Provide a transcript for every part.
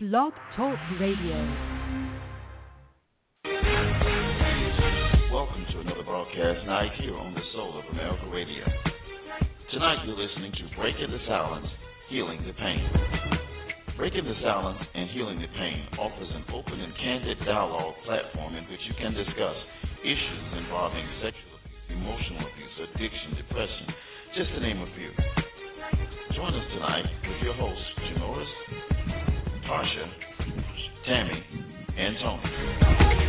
Blog Talk Radio. Welcome to another broadcast night here on the Soul of America Radio. Tonight you're listening to Breaking the Silence, Healing the Pain. Breaking the Silence and Healing the Pain offers an open and candid dialogue platform in which you can discuss issues involving sexual abuse, emotional abuse, addiction, depression, just to name a few. Join us tonight with your hosts, Janoris, Tasha, Tammy, and Tony.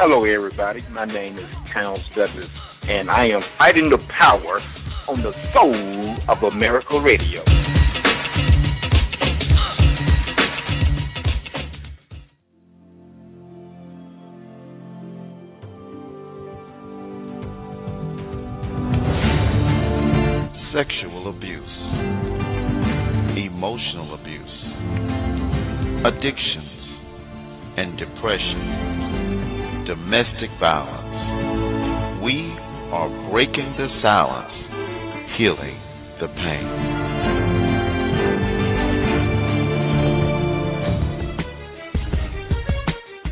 Hello, everybody. My name is Towns Douglas, and I am fighting the power on the soul of America Radio. Sexual abuse, emotional abuse, addictions, and depression, domestic violence. We are breaking the silence, healing the pain.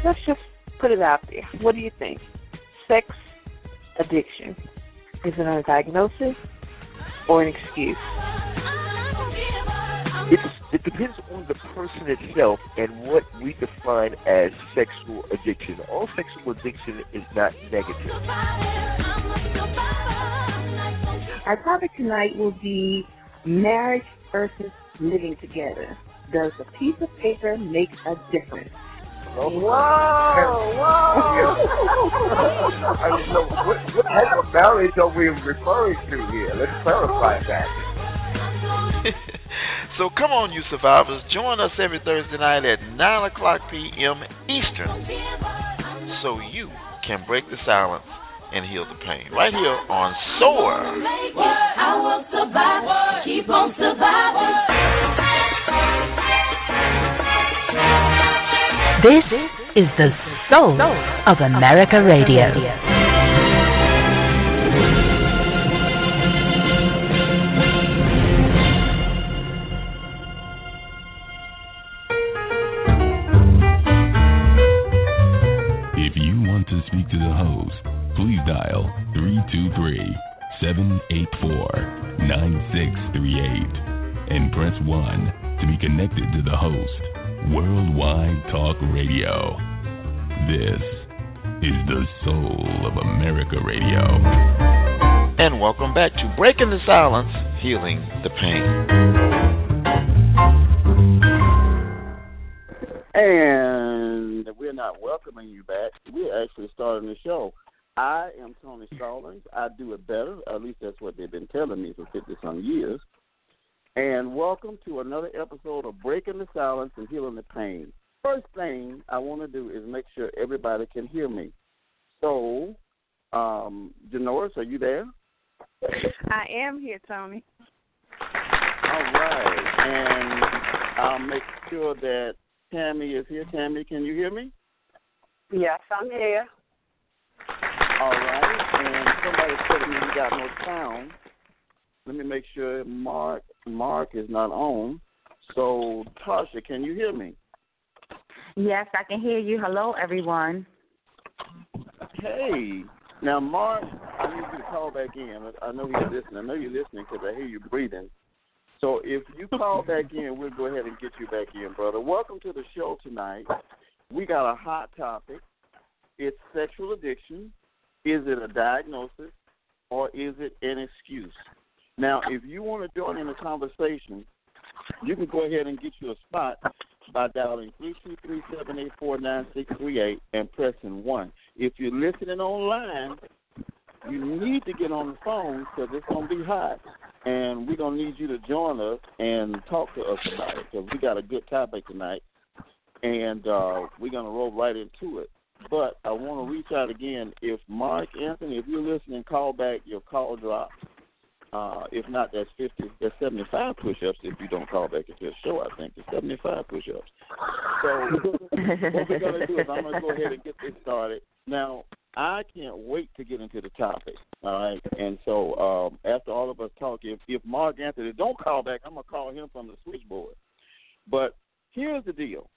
Let's just put it out there. What do you think? Sex addiction. Is it a diagnosis or an excuse? It's, it depends on the person itself and what we define as sexual addiction. All sexual addiction is not negative. Our topic tonight will be marriage versus living together. Does a piece of paper make a difference? Oh. Whoa, whoa. I mean, so what, what type of marriage are we referring to here? Let's clarify that. so come on, you survivors. Join us every Thursday night at 9 o'clock p.m. Eastern so you can break the silence and heal the pain. Right here on SOAR. I will survive. Keep on surviving. This is the soul of America Radio. The host, please dial 323-784-9638 and press 1 to be connected to the host. Worldwide Talk Radio. This is the soul of America Radio. And welcome back to Breaking the Silence, Healing the Pain. And we're not welcoming you back. We're actually starting the show. I am Tony Stallings. I do it better. At least that's what they've been telling me for 50 some years. And welcome to another episode of Breaking the Silence and Healing the Pain. First thing I want to do is make sure everybody can hear me. So, um, Janoris, are you there? I am here, Tony. All right. And I'll make sure that Tammy is here. Tammy, can you hear me? Yes, I'm here. All right. And somebody's telling me we got no sound. Let me make sure Mark Mark is not on. So Tasha, can you hear me? Yes, I can hear you. Hello, everyone. Hey, Now, Mark, I need you to call back in. I know you're listening. I know you're listening because I hear you breathing. So if you call back in, we'll go ahead and get you back in, brother. Welcome to the show tonight. We got a hot topic. It's sexual addiction. Is it a diagnosis or is it an excuse? Now, if you want to join in the conversation, you can go ahead and get you a spot by dialing three two three seven eight four nine six three eight and pressing one. If you're listening online, you need to get on the phone because it's gonna be hot, and we're gonna need you to join us and talk to us about it because we got a good topic tonight, and uh, we're gonna roll right into it. But I want to reach out again. If Mark Anthony, if you're listening, call back. Your call dropped. Uh, if not, that's 50, that's 75 push-ups if you don't call back into the show, I think. It's 75 push-ups. So what we're going to do is I'm going to go ahead and get this started. Now, I can't wait to get into the topic, all right? And so um, after all of us talk, if, if Mark Anthony don't call back, I'm going to call him from the switchboard. But here's the deal.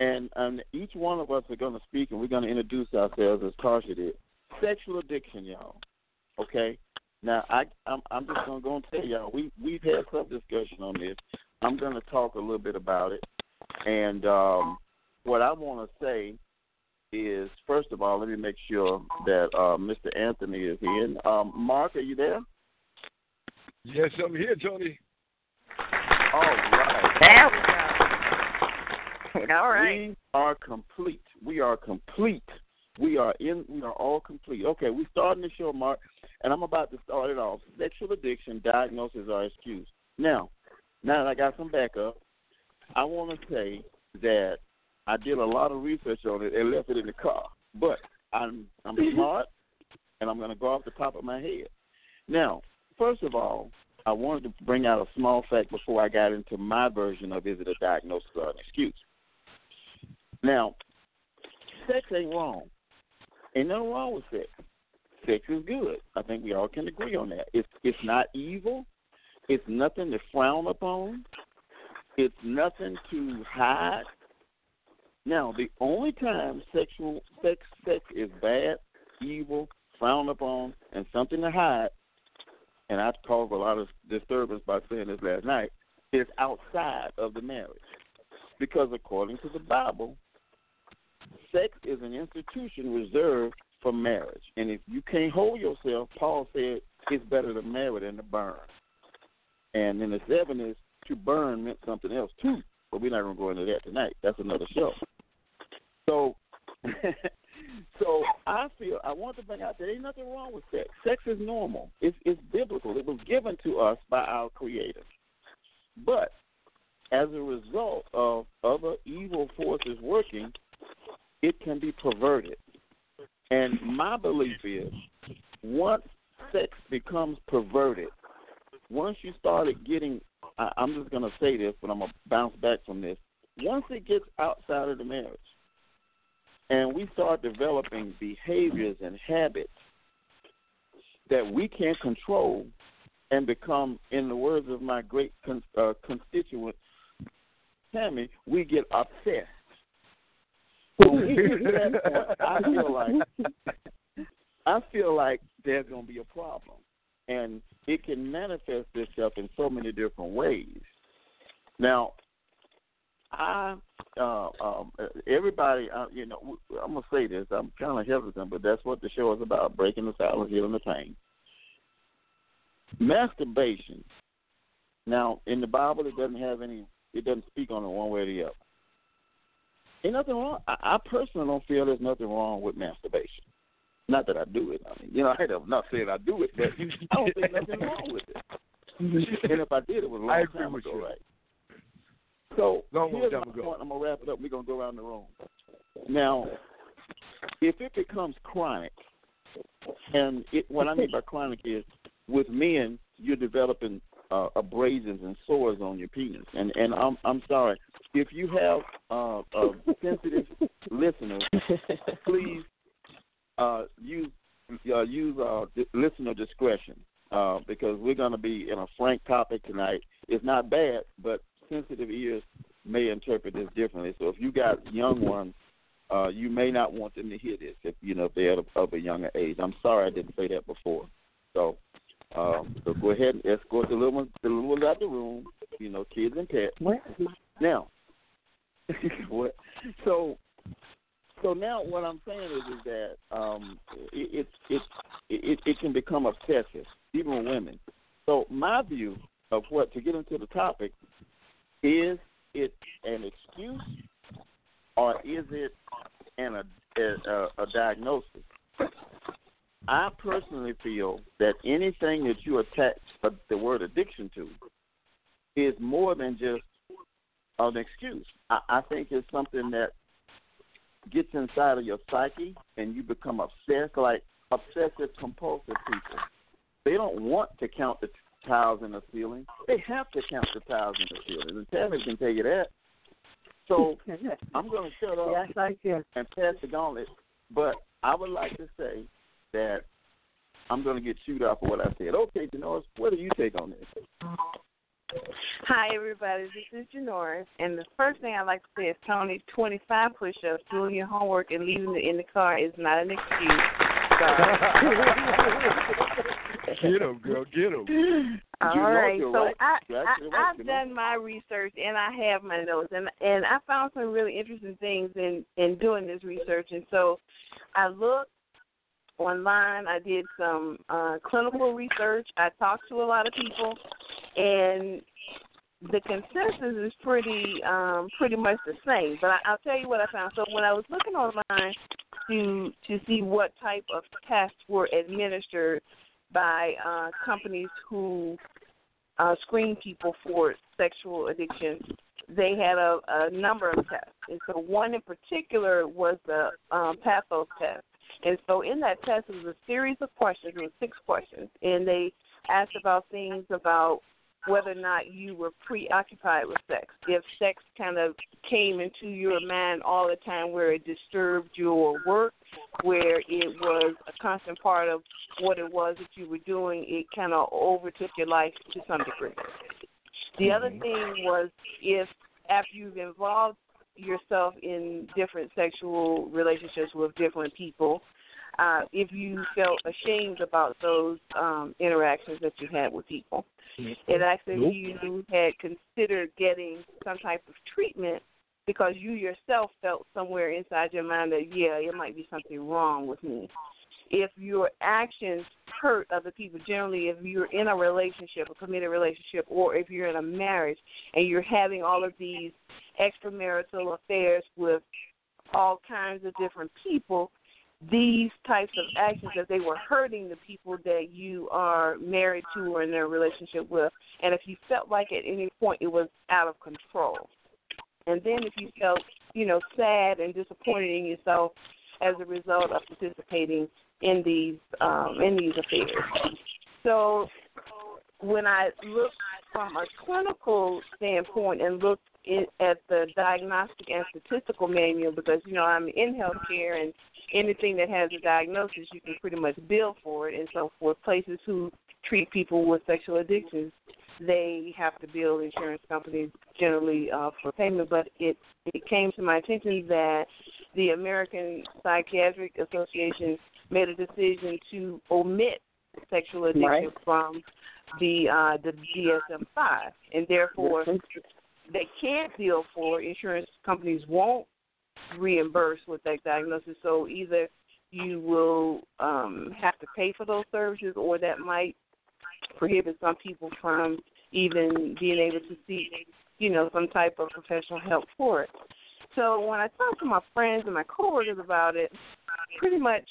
And, and each one of us are going to speak, and we're going to introduce ourselves as Tarsha did. Sexual addiction, y'all. Okay? Now, I, I'm, I'm just gonna go and tell y'all we we've had some discussion on this. I'm gonna talk a little bit about it, and um, what I want to say is first of all, let me make sure that uh, Mr. Anthony is in. Um, Mark, are you there? Yes, I'm here, Tony. All right. There we go. All right. We are complete. We are complete. We are in. We are all complete. Okay, we're starting the show, Mark and I'm about to start it off. Sexual addiction, diagnosis, or excuse. Now, now that I got some backup, I want to say that I did a lot of research on it and left it in the car. But I'm I'm smart, and I'm going to go off the top of my head. Now, first of all, I wanted to bring out a small fact before I got into my version of is it a diagnosis or an excuse. Now, sex ain't wrong. Ain't nothing wrong with sex sex is good. I think we all can agree on that. It's it's not evil. It's nothing to frown upon. It's nothing to hide. Now, the only time sexual sex sex is bad, evil, frowned upon, and something to hide, and I've caused a lot of disturbance by saying this last night, is outside of the marriage. Because according to the Bible, sex is an institution reserved for marriage. And if you can't hold yourself, Paul said it's better to marry than to burn. And then the seven is to burn meant something else too. But we're not gonna go into that tonight. That's another show. So so I feel I want to bring out there ain't nothing wrong with sex. Sex is normal. It's it's biblical. It was given to us by our creator. But as a result of other evil forces working, it can be perverted. And my belief is once sex becomes perverted, once you started getting, I, I'm just going to say this, but I'm going to bounce back from this. Once it gets outside of the marriage and we start developing behaviors and habits that we can't control and become, in the words of my great con- uh, constituent, Tammy, we get obsessed so I feel like I feel like there's going to be a problem, and it can manifest itself in so many different ways. Now, I uh, um, everybody, uh, you know, I'm gonna say this. I'm kind of hesitant, but that's what the show is about: breaking the silence, healing the pain. Masturbation. Now, in the Bible, it doesn't have any. It doesn't speak on it one way or the other. Ain't nothing wrong. I, I personally don't feel there's nothing wrong with masturbation. Not that I do it. I mean, you know, I'm not saying I do it, but I don't think nothing wrong with it. and if I did, it was a long time ago, you. right? So long here's my ago. point. I'm gonna wrap it up. We're gonna go around the room. Now, if it becomes chronic, and it, what I mean by chronic is with men, you're developing uh, abrasions and sores on your penis. And and I'm I'm sorry if you have uh, uh, sensitive listeners, please uh, use uh, use uh, listener discretion uh, because we're going to be in a frank topic tonight. It's not bad, but sensitive ears may interpret this differently. So if you got young ones uh, you may not want them to hear this if you know if they're of, of a younger age. I'm sorry I didn't say that before. So, um, so go ahead and escort the little ones, the little ones out the room. You know, kids and pets. Now, what? So, so now what I'm saying is, is that um, it, it, it it it can become obsessive, even with women. So my view of what to get into the topic is it an excuse or is it an a, a, a diagnosis? I personally feel that anything that you attach the word addiction to is more than just an excuse. I, I think it's something that gets inside of your psyche and you become obsessed, like obsessive compulsive people. They don't want to count the tiles in the ceiling. They have to count the tiles in the ceiling. And Tammy can tell you that. So I'm going to shut up Yes, I can. and pass the gauntlet. But I would like to say that I'm going to get chewed out for what I said. Okay, Denoris, what do you take on this? Hi, everybody. This is Janoris. And the first thing I'd like to say is, Tony, 25 push ups, doing your homework, and leaving it in the car is not an excuse. Get him, girl, get him. All You right, so right. I, I right, I've know. done my research and I have my notes and and I found some really interesting things in in doing this research and so I looked online. I did some uh, clinical research. I talked to a lot of people, and the consensus is pretty um, pretty much the same. But I, I'll tell you what I found. So when I was looking online to to see what type of tests were administered by uh, companies who uh, screen people for sexual addiction, they had a, a number of tests. And so one in particular was the um, Pathos test. And so in that test, it was a series of questions. It was six questions, and they asked about things about whether or not you were preoccupied with sex. If sex kind of came into your mind all the time, where it disturbed your work, where it was a constant part of what it was that you were doing, it kind of overtook your life to some degree. The other thing was if after you've involved yourself in different sexual relationships with different people, uh, if you felt ashamed about those um, interactions that you had with people. Mm-hmm. It actually Nope. you had considered getting some type of treatment because you yourself felt somewhere inside your mind that yeah, it might be something wrong with me. If your actions hurt other people, generally if you're in a relationship, a committed relationship, or if you're in a marriage and you're having all of these extramarital affairs with all kinds of different people, these types of actions that they were hurting the people that you are married to or in a relationship with, and if you felt like at any point it was out of control, and then if you felt you know sad and disappointed in yourself as a result of participating in these um, in these affairs. So when I looked from a clinical standpoint and looked in, at the diagnostic and statistical manual, because you know I'm in healthcare and anything that has a diagnosis, you can pretty much bill for it. And so for places who treat people with sexual addictions, they have to bill insurance companies generally uh, for payment. But it it came to my attention that the American Psychiatric Association made a decision to omit sexual addiction Right. from the uh, the DSM five, and therefore they can't bill for. Insurance companies won't reimburse with that diagnosis. So either you will um, have to pay for those services, or that might prohibit some people from even being able to seek, you know, some type of professional help for it. So when I talked to my friends and my coworkers about it, pretty much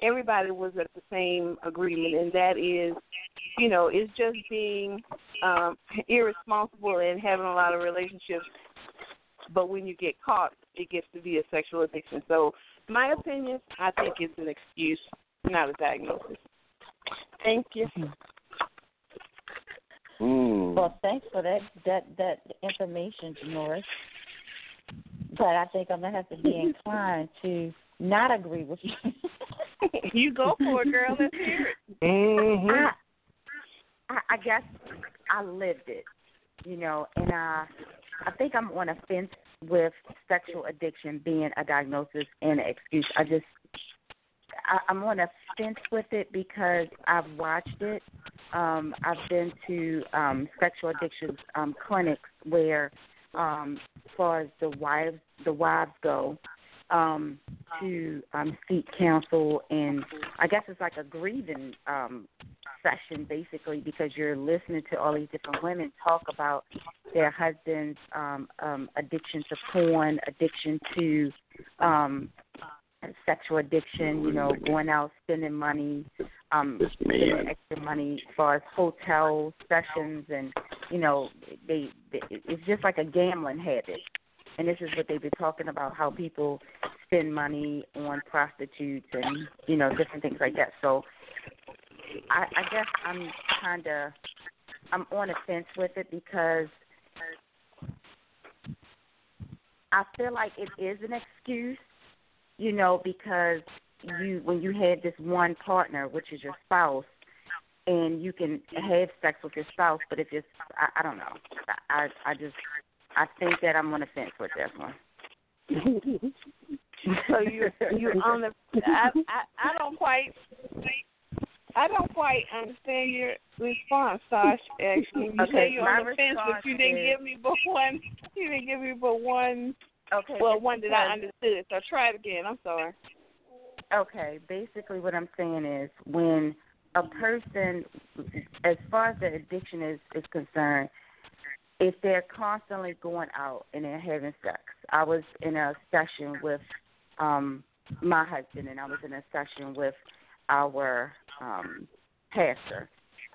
everybody was at the same agreement, and that is, you know, it's just being um, irresponsible and having a lot of relationships. But when you get caught, it gets to be a sexual addiction. So, my opinion, I think it's an excuse, not a diagnosis. Thank you. Mm. Well, thanks for that that that information, Norris. But I think I'm gonna have to be inclined to not agree with you. you go for it, girl. Let's hear it. Mm-hmm. I, I I guess I lived it, you know, and uh I think I'm on a fence with sexual addiction being a diagnosis and an excuse. I just I, I'm on a fence with it because I've watched it. Um, I've been to um, sexual addiction um, clinics where, um, as far as the wives the wives go, um, to um, seek counsel, and I guess it's like a grieving um, session basically because you're listening to all these different women talk about their husbands' um, um, addiction to porn, addiction to um, sexual addiction, you know, going out spending money, um, spending extra money as far as hotel sessions, and you know, they, they it's just like a gambling habit. And this is what they've been talking about: how people spend money on prostitutes and you know different things like that. So, I, I guess I'm kind of I'm on a fence with it because I feel like it is an excuse you know, because you when you had this one partner, which is your spouse, and you can have sex with your spouse, but if it's I, I don't know, I I just I think that I'm on the fence with this one. so you you on the I, I I don't quite I don't quite understand your response, Sash. Actually, you okay, say you're on the fence, but you didn't is- give me but one. You didn't give me but one. Okay. Well, one that I understood. So try it again. I'm sorry. Okay, basically what I'm saying is when a person, as far as the addiction is is concerned, if they're constantly going out and they're having sex. I was in a session with um my husband, and I was in a session with our um pastor,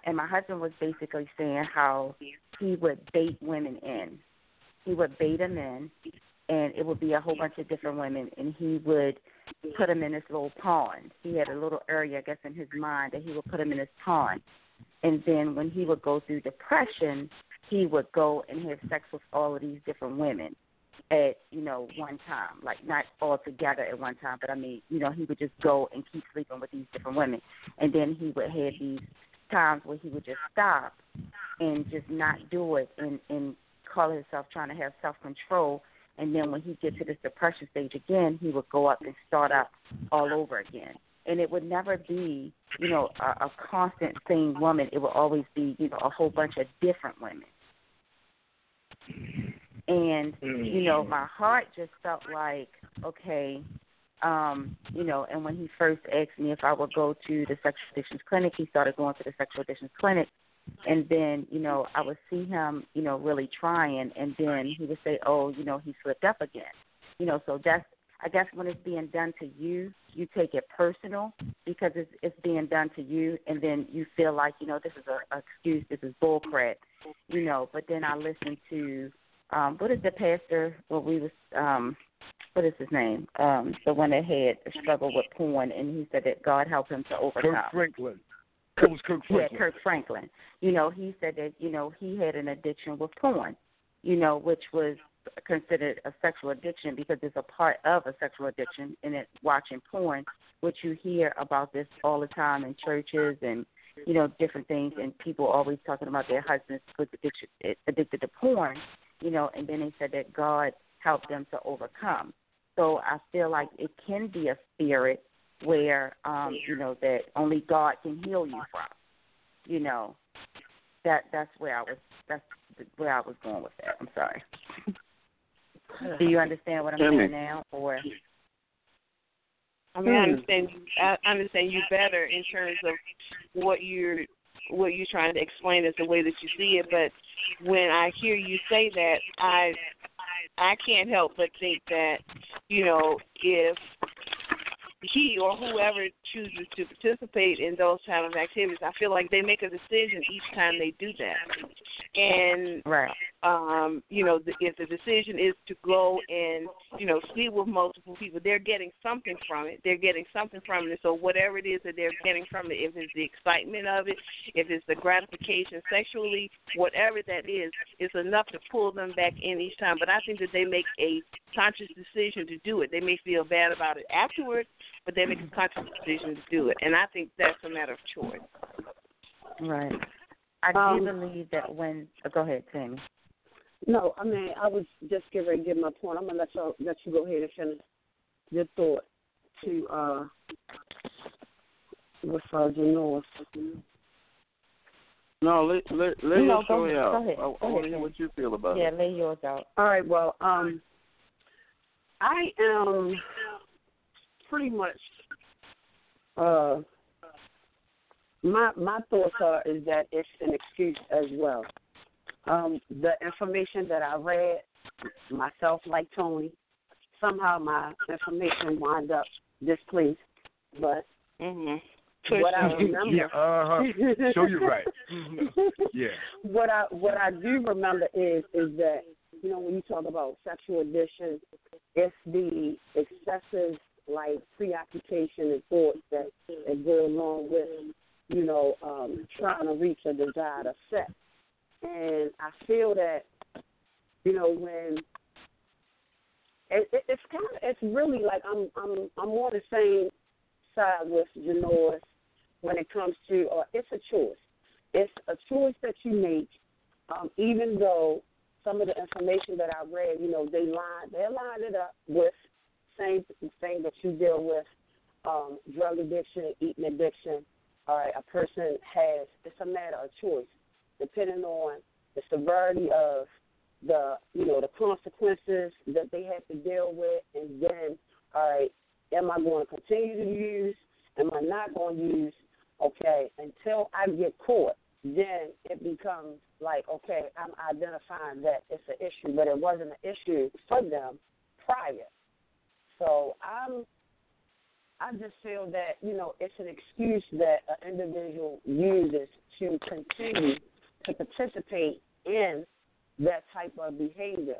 and my husband was basically saying how he would bait women in. He would bait them in, and it would be a whole bunch of different women, and he would put them in this little pond. He had a little area, I guess, in his mind that he would put them in this pond. And then when he would go through depression, he would go and have sex with all of these different women at you know one time, like not all together at one time, but I mean, you know, he would just go and keep sleeping with these different women, and then he would have these times where he would just stop and just not do it and and call himself trying to have self control and then when he get to this depression stage again, he would go up and start up all over again. And it would never be, you know, a, a constant same woman. It would always be, you know, a whole bunch of different women. And you know, my heart just felt like, okay, um, you know, and when he first asked me if I would go to the sexual addictions clinic, he started going to the sexual addictions clinic and then you know I would see him you know really trying, and then he would say, oh, you know he slipped up again, you know. So that's I guess when it's being done to you, you take it personal because it's it's being done to you, and then you feel like you know this is a, a excuse, this is bull crap, you know. But then I listened to um, what is the pastor? Well, we was um, what is his name? Um, the one that had a struggle with porn, and he said that God helped him to overcome. Kirk Franklin. It was Kirk Franklin. Yeah, Kirk Franklin. You know, he said that you know he had an addiction with porn. You know, which was considered a sexual addiction because it's a part of a sexual addiction and it watching porn, which you hear about this all the time in churches and you know different things, and people always talking about their husbands was addiction, addicted to porn. You know, and then they said that God helped them to overcome. So I feel like it can be a spirit where um you know that only God can heal you from. You know, that that's where I was. That's where I was going with that. I'm sorry. Do you understand what I'm Tell me. saying now, or? I mean, I Hmm. understand you. I understand you better in terms of what you're what you're trying to explain as the way that you see it. But when I hear you say that, I I can't help but think that you know if he or whoever chooses to participate in those kind of activities, I feel like they make a decision each time they do that. And right. um, you know, the, if the decision is to go and you know sleep with multiple people, they're getting something from it. They're getting something from it. So whatever it is that they're getting from it, if it's the excitement of it, if it's the gratification sexually, whatever that is, it's enough to pull them back in each time. But I think that they make a conscious decision to do it. They may feel bad about it afterwards, but they make a conscious decision to do it. And I think that's a matter of choice. Right. I do Um, believe that when. oh, go ahead, Tammy. No, I mean I was just getting ready to give my point. I'm gonna let you let you go ahead and finish your thought to uh with uh Janoris. No, let let let No, your go story ahead. out. Go ahead. I, Go I want ahead, to hear what you feel about Yeah, it. Yeah, lay yours out. All right, well, um I am pretty much uh my my thoughts are is that it's an excuse as well. Um, the information that I read myself, like Tony, somehow my information wound up displeased. But Mm-hmm. what I remember, Yeah, uh-huh. Show you right. Mhm. Yeah. what I what I do remember is is that you know when you talk about sexual addiction, it's the excessive like preoccupation and thoughts that that go along with you know um, trying to reach a desired effect. And I feel that you know when it, it, it's kind of it's really like I'm I'm I'm on the same side with Janoris when it comes to uh, it's a choice. It's a choice that you make, um, even though some of the information that I read, you know, they line they line it up with same thing that you deal with, um, drug addiction, eating addiction. All right, a person has it's a matter of choice, depending on the severity of the you know the consequences that they have to deal with, and then all right, am I going to continue to use? Am I not going to use? Okay, until I get caught, then it becomes like okay, I'm identifying that it's an issue, but it wasn't an issue for them prior. So I'm I just feel that, you know, it's an excuse that an individual uses to continue to participate in that type of behavior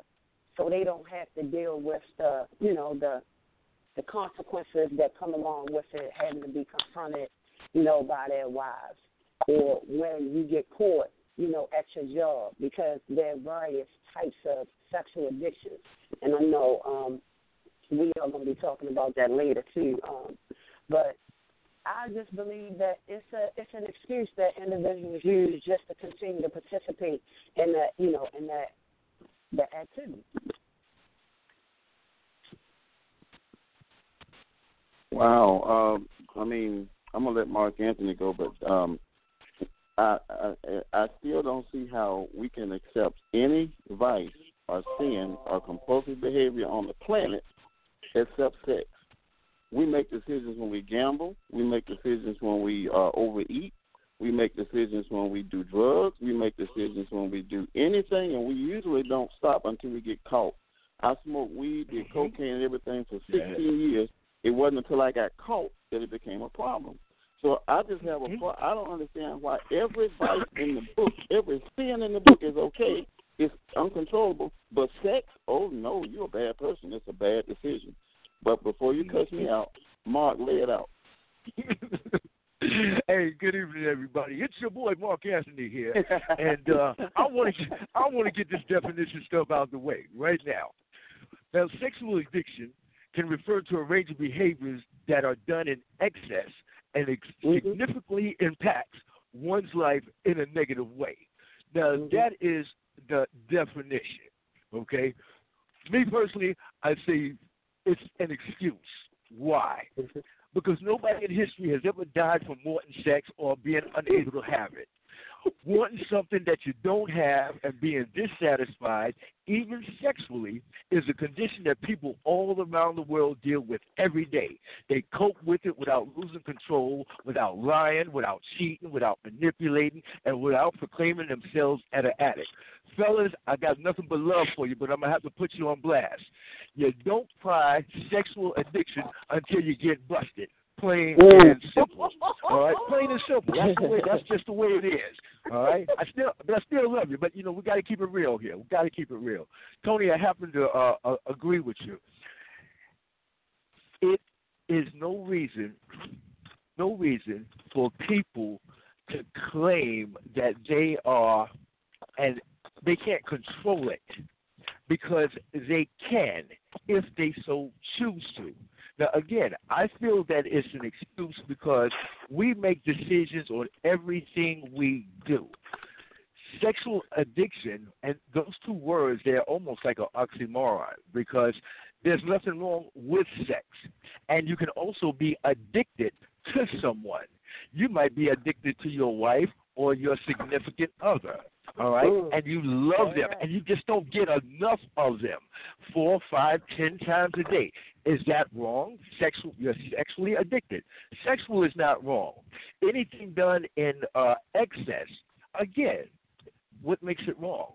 so they don't have to deal with the you know, the the consequences that come along with it having to be confronted, you know, by their wives. Or when you get caught, you know, at your job because there are various types of sexual addictions. And I know um we are going to be talking about that later too. Um, but I just believe that it's a it's an excuse that individuals use just to continue to participate in that you know in that that activity. Wow. Um, I mean, I'm gonna let Mark Anthony go, but um, I, I I still don't see how we can accept any vice or sin or compulsive behavior on the planet except sex. We make decisions when we gamble. We make decisions when we uh, overeat. We make decisions when we do drugs. We make decisions when we do anything, and we usually don't stop until we get caught. I smoked weed, did cocaine, and everything for 16 years. It wasn't until I got caught that it became a problem. So I just have a pro- I don't understand why every vice in the book, every sin in the book is okay. It's uncontrollable, but sex, oh no, you're a bad person. It's a bad decision. But before you cuss me out, Mark, lay it out. hey, good evening, everybody. It's your boy Mark Anthony here, and uh, I want to I want to get this definition stuff out of the way right now. Now, sexual addiction can refer to a range of behaviors that are done in excess and ex- significantly impacts one's life in a negative way. Now, that is the definition. Okay, me personally, I say it's an excuse. Why? Because nobody in history has ever died from wanting sex or being unable to have it. Wanting something that you don't have and being dissatisfied, even sexually, is a condition that people all around the world deal with every day. They cope with it without losing control, without lying, without cheating, without manipulating, and without proclaiming themselves as an addict. Fellas, I got nothing but love for you, but I'm going to have to put you on blast. You don't try sexual addiction until you get busted. Plain and simple. All right, plain and simple. That's the way. That's just the way it is. All right. I still, but I still love you. But you know, we got to keep it real here. We got to keep it real. Tony, I happen to uh, uh, agree with you. It is no reason, no reason for people to claim that they are, and they can't control it because they can if they so choose to. Now, again, I feel that it's an excuse because we make decisions on everything we do. sexual addiction, and those two words, they're almost like an oxymoron because there's nothing wrong with sex. And you can also be addicted to someone. You might be addicted to your wife or your significant other. All right, Ooh. and you love them, and you just don't get enough of them, four, five, ten times a day. Is that wrong? Sexual, you're sexually addicted. Sexual is not wrong. Anything done in uh, excess, again, what makes it wrong?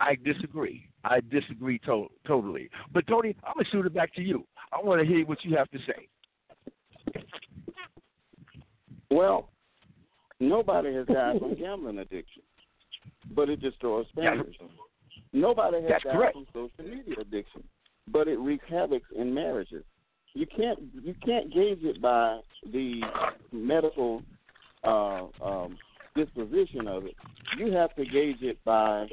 I disagree. I disagree to- totally. But Tony, I'm gonna shoot it back to you. I want to hear what you have to say. Well, nobody has died from gambling addiction, but it destroys families. Nobody has That's died correct. from social media addiction, but it wreaks havoc in marriages. You can't you can't gauge it by the medical uh, um, disposition of it. You have to gauge it by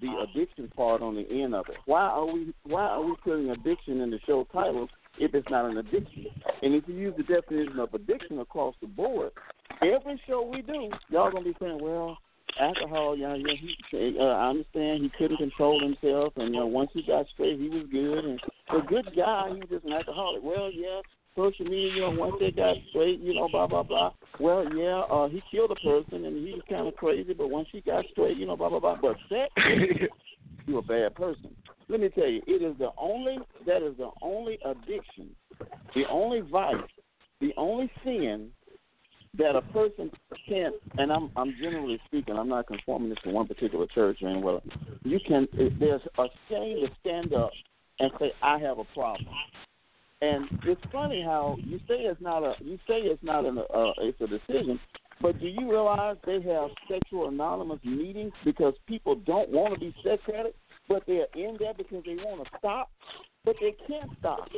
the addiction part on the end of it. Why are we why are we putting addiction in the show title if it's not an addiction? And if you use the definition of addiction across the board, every show we do, y'all gonna be saying, well, alcohol, yeah, yeah, he, uh, I understand he couldn't control himself, and you know, once he got straight, he was good, and a good guy, he was just an alcoholic. Well, yeah, social media, you know, once they got straight, you know, blah blah blah. Well, yeah, uh, he killed a person, and he was kind of crazy, but once he got straight, you know, blah blah blah. But sex, you're a bad person. Let me tell you, it is the only that is the only addiction, the only vice, the only sin that a person can't. And I'm I'm generally speaking, I'm not conforming this to one particular church or anywhere. You can. There's a shame to stand up and say I have a problem. And it's funny how you say it's not a you say it's not an uh, it's a decision, but do you realize they have sexual anonymous meetings because people don't want to be sex addicts, but they're in there because they want to stop, but they can't stop.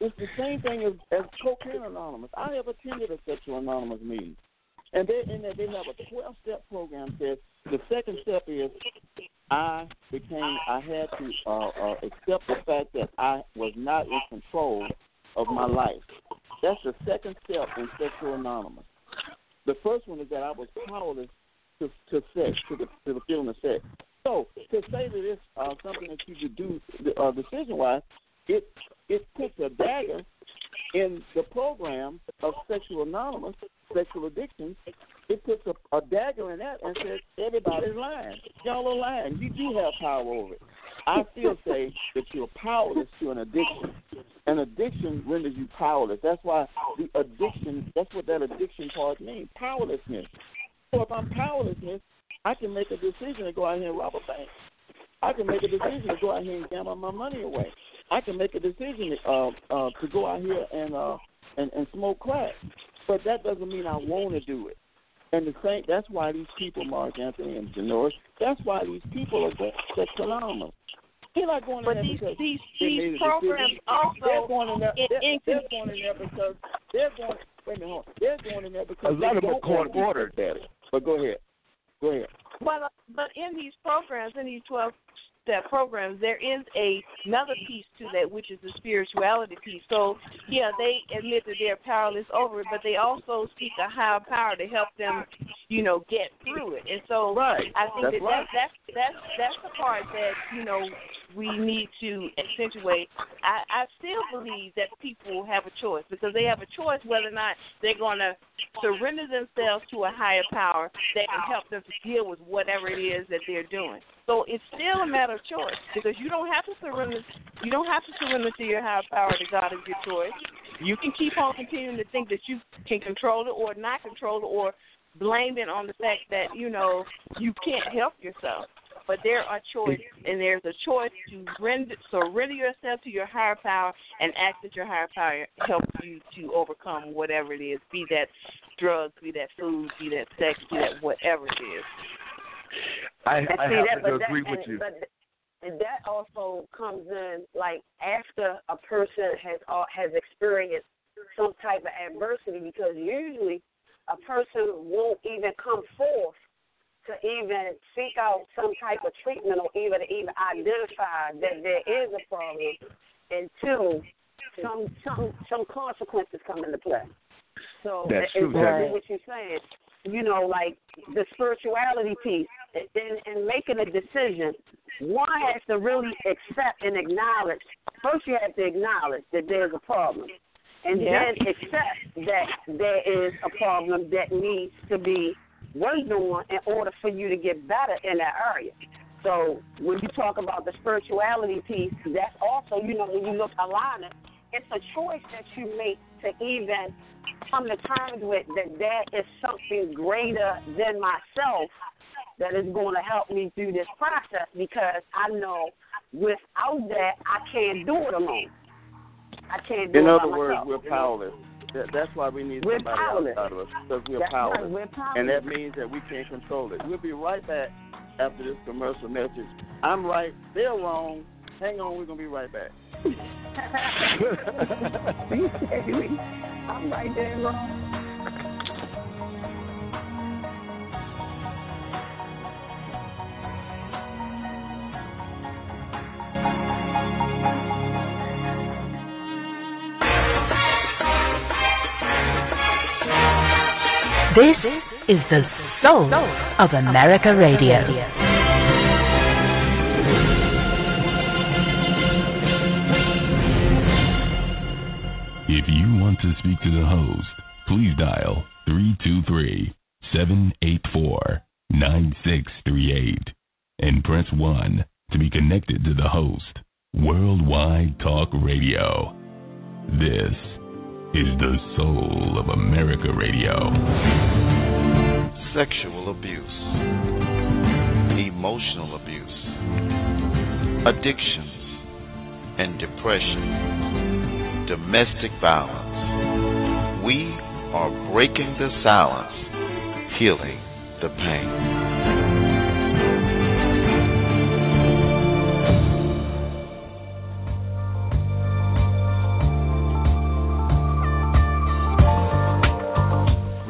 It's the same thing as, as cocaine anonymous. I have attended a sexual anonymous meeting, and they in they have a twelve step program. Says the second step is I became I had to uh, uh, accept the fact that I was not in control of my life. That's the second step in sexual anonymous. The first one is that I was powerless to, to sex, to the to the feeling of sex. So to say that it's uh, something that you could do uh, decision wise, it it puts a dagger in the program of sexual anonymous, sexual addictions. It puts a, a dagger in that and says everybody's lying. Y'all are lying. You do have power over it. I still say that you're powerless to an addiction. An addiction renders you powerless. That's why the addiction. That's what that addiction part means. Powerlessness. So if I'm powerlessness, I can make a decision to go out here and rob a bank. I can make a decision to go out here and gamble my money away. I can make a decision uh, uh, to go out here and uh, and, and smoke crack. But that doesn't mean I want to do it. And the same, that's why these people, Mark Anthony and Janoris, that's why these people are going sex anonymous. They're not going in But there these because these they these made programs decision. also they're going in there. in- They're, in- they're going in there because they're going. Wait a minute, hold on. They're going in there because A lot they of them are want to be court-ordered. sex addicts. But go ahead. Go ahead. But but in these programs, in these twelve step programs, there is a another piece to that, which is the spirituality piece. So yeah, they admit that they're powerless over it, but they also seek a higher power to help them, you know, get through it. And so Right. I think That's that right. that's that's that's that's the part that you know we need to accentuate. I, I still believe that people have a choice because they have a choice whether or not they're going to surrender themselves to a higher power that can help them to deal with whatever it is that they're doing. So it's still a matter of choice because you don't have to surrender. You don't have to surrender to your higher power. To God is your choice. You can keep on continuing to think that you can control it or not control it or blame it on the fact that you know you can't help yourself. But there are choices, and there's a choice to render, surrender yourself to your higher power and ask that your higher power helps you to overcome whatever it is, be that drugs, be that food, be that sex, be that whatever it is. I, And I see, happen that, to but that, agree with and, you. But that also comes in like after a person has has experienced some type of adversity, because usually a person won't even come forth to even seek out some type of treatment or even even identify that there is a problem until some some some consequences come into play. So That's true, exactly what you're saying. You know, like the spirituality piece. In, in making a decision, one has to really accept and acknowledge. First, you have to acknowledge that there's a problem, and Yeah. then accept that there is a problem that needs to be worked on in order for you to get better in that area. So when you talk about the spirituality piece, that's also, you know, when you look alignment, it's a choice that you make to even come to terms with that there is something greater than myself that is going to help me through this process because I know without that I can't do it alone. I can't do it In it other words, myself. we're powerless. That, that's why we need We're somebody powerless. outside of us because we're That's powerless. right, we're powerless. And that means that we can't control it. We'll be right back after this commercial message. I'm right, they're wrong. Hang on, we're gonna be right back. I'm right there wrong. This is the soul of America Radio. If you want to speak to the host, please dial 323 784 9638 and press 1 to be connected to the host. Worldwide Talk Radio. This is the soul of America Radio. Sexual abuse, emotional abuse, addictions and depression, domestic violence. We are breaking the silence, healing the pain.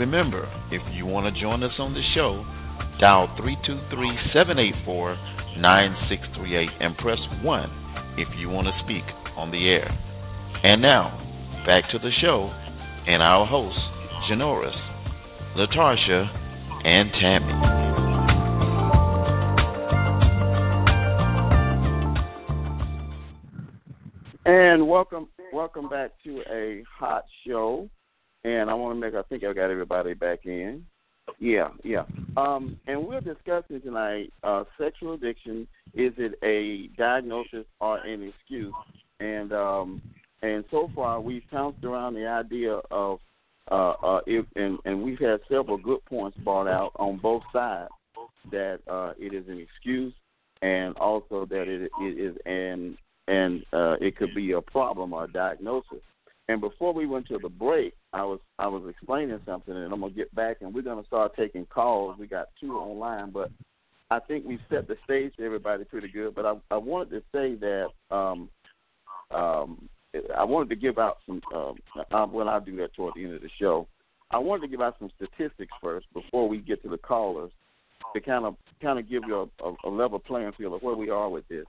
Remember, if you want to join us on the show, dial 323-784-9638 and press 1 if you want to speak on the air. And now, back to the show and our hosts, Janoris, Latarsha, and Tammy. And welcome, welcome back to a hot show. And I want to make. I think I got everybody back in. Yeah, yeah. Um, and we're discussing tonight uh, sexual addiction. Is it a diagnosis or an excuse? And um, and so far we've pounced around the idea of uh, uh, if, and and we've had several good points brought out on both sides that uh, it is an excuse and also that it, it is an and uh, it could be a problem or a diagnosis. And before we went to the break, I was I was explaining something, and I'm gonna get back, and we're gonna start taking calls. We got two online, but I think we set the stage for everybody pretty good. But I I wanted to say that um, um, I wanted to give out some. Um, uh, well, I'll do that toward the end of the show. I wanted to give out some statistics first before we get to the callers to kind of kind of give you a, a, a level playing field of where we are with this.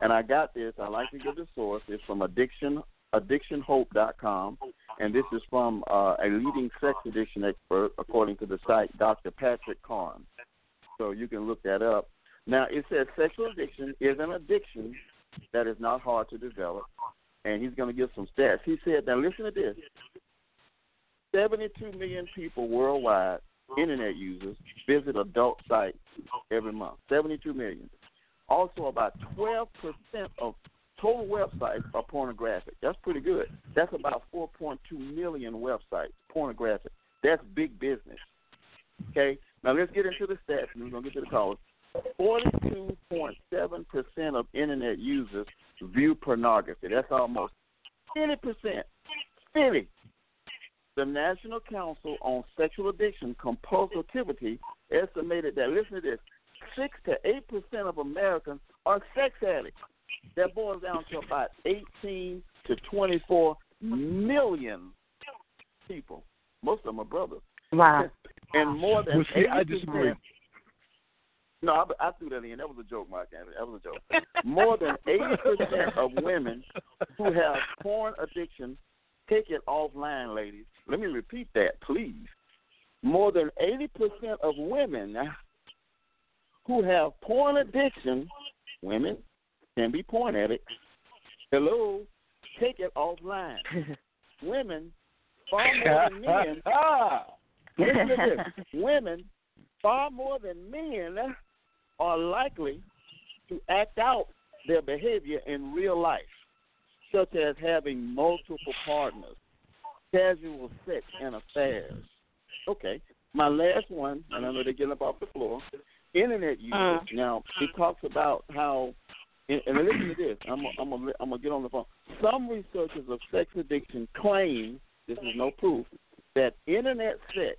And I got this. I like to give the source. It's from addiction addictionhope.com, and this is from uh, a leading sex addiction expert, according to the site Dr. Patrick Carnes. So you can look that up. Now it says sexual addiction is an addiction that is not hard to develop, and he's going to give some stats. He said, now listen to this: 72 million people worldwide, internet users, visit adult sites every month. 72 million. Also, about 12% of total websites are pornographic. That's pretty good. That's about 4.2 million websites pornographic. That's big business. Okay. Now let's get into the stats, and we're gonna get to the callers. 42.7% of internet users view pornography. That's almost 50%. 50. The National Council on Sexual Addiction Compulsivity estimated that, listen to this, 6 to 8% of Americans are sex addicts. That boils down to about 18 to 24 million people. Most of them are brothers. Wow. And more than Well, see, I 80%. disagree. No, I, I threw that in. That was a joke, Mark That was a joke. More than 80% of women who have porn addiction take it offline, ladies. Let me repeat that, please. More than 80% of women who have porn addiction, women can be porn addicts. Hello, take it offline. women far more than men. Listen to this. Women far more than men are likely to act out their behavior in real life, such as having multiple partners, casual sex, and affairs. Okay, my last one, and I know they're getting up off the floor. Internet users. Uh. Now, he talks about how, and, and listen to this. I'm, I'm, I'm, I'm gonna get on the phone. Some researchers of sex addiction claim, this is no proof, that internet sex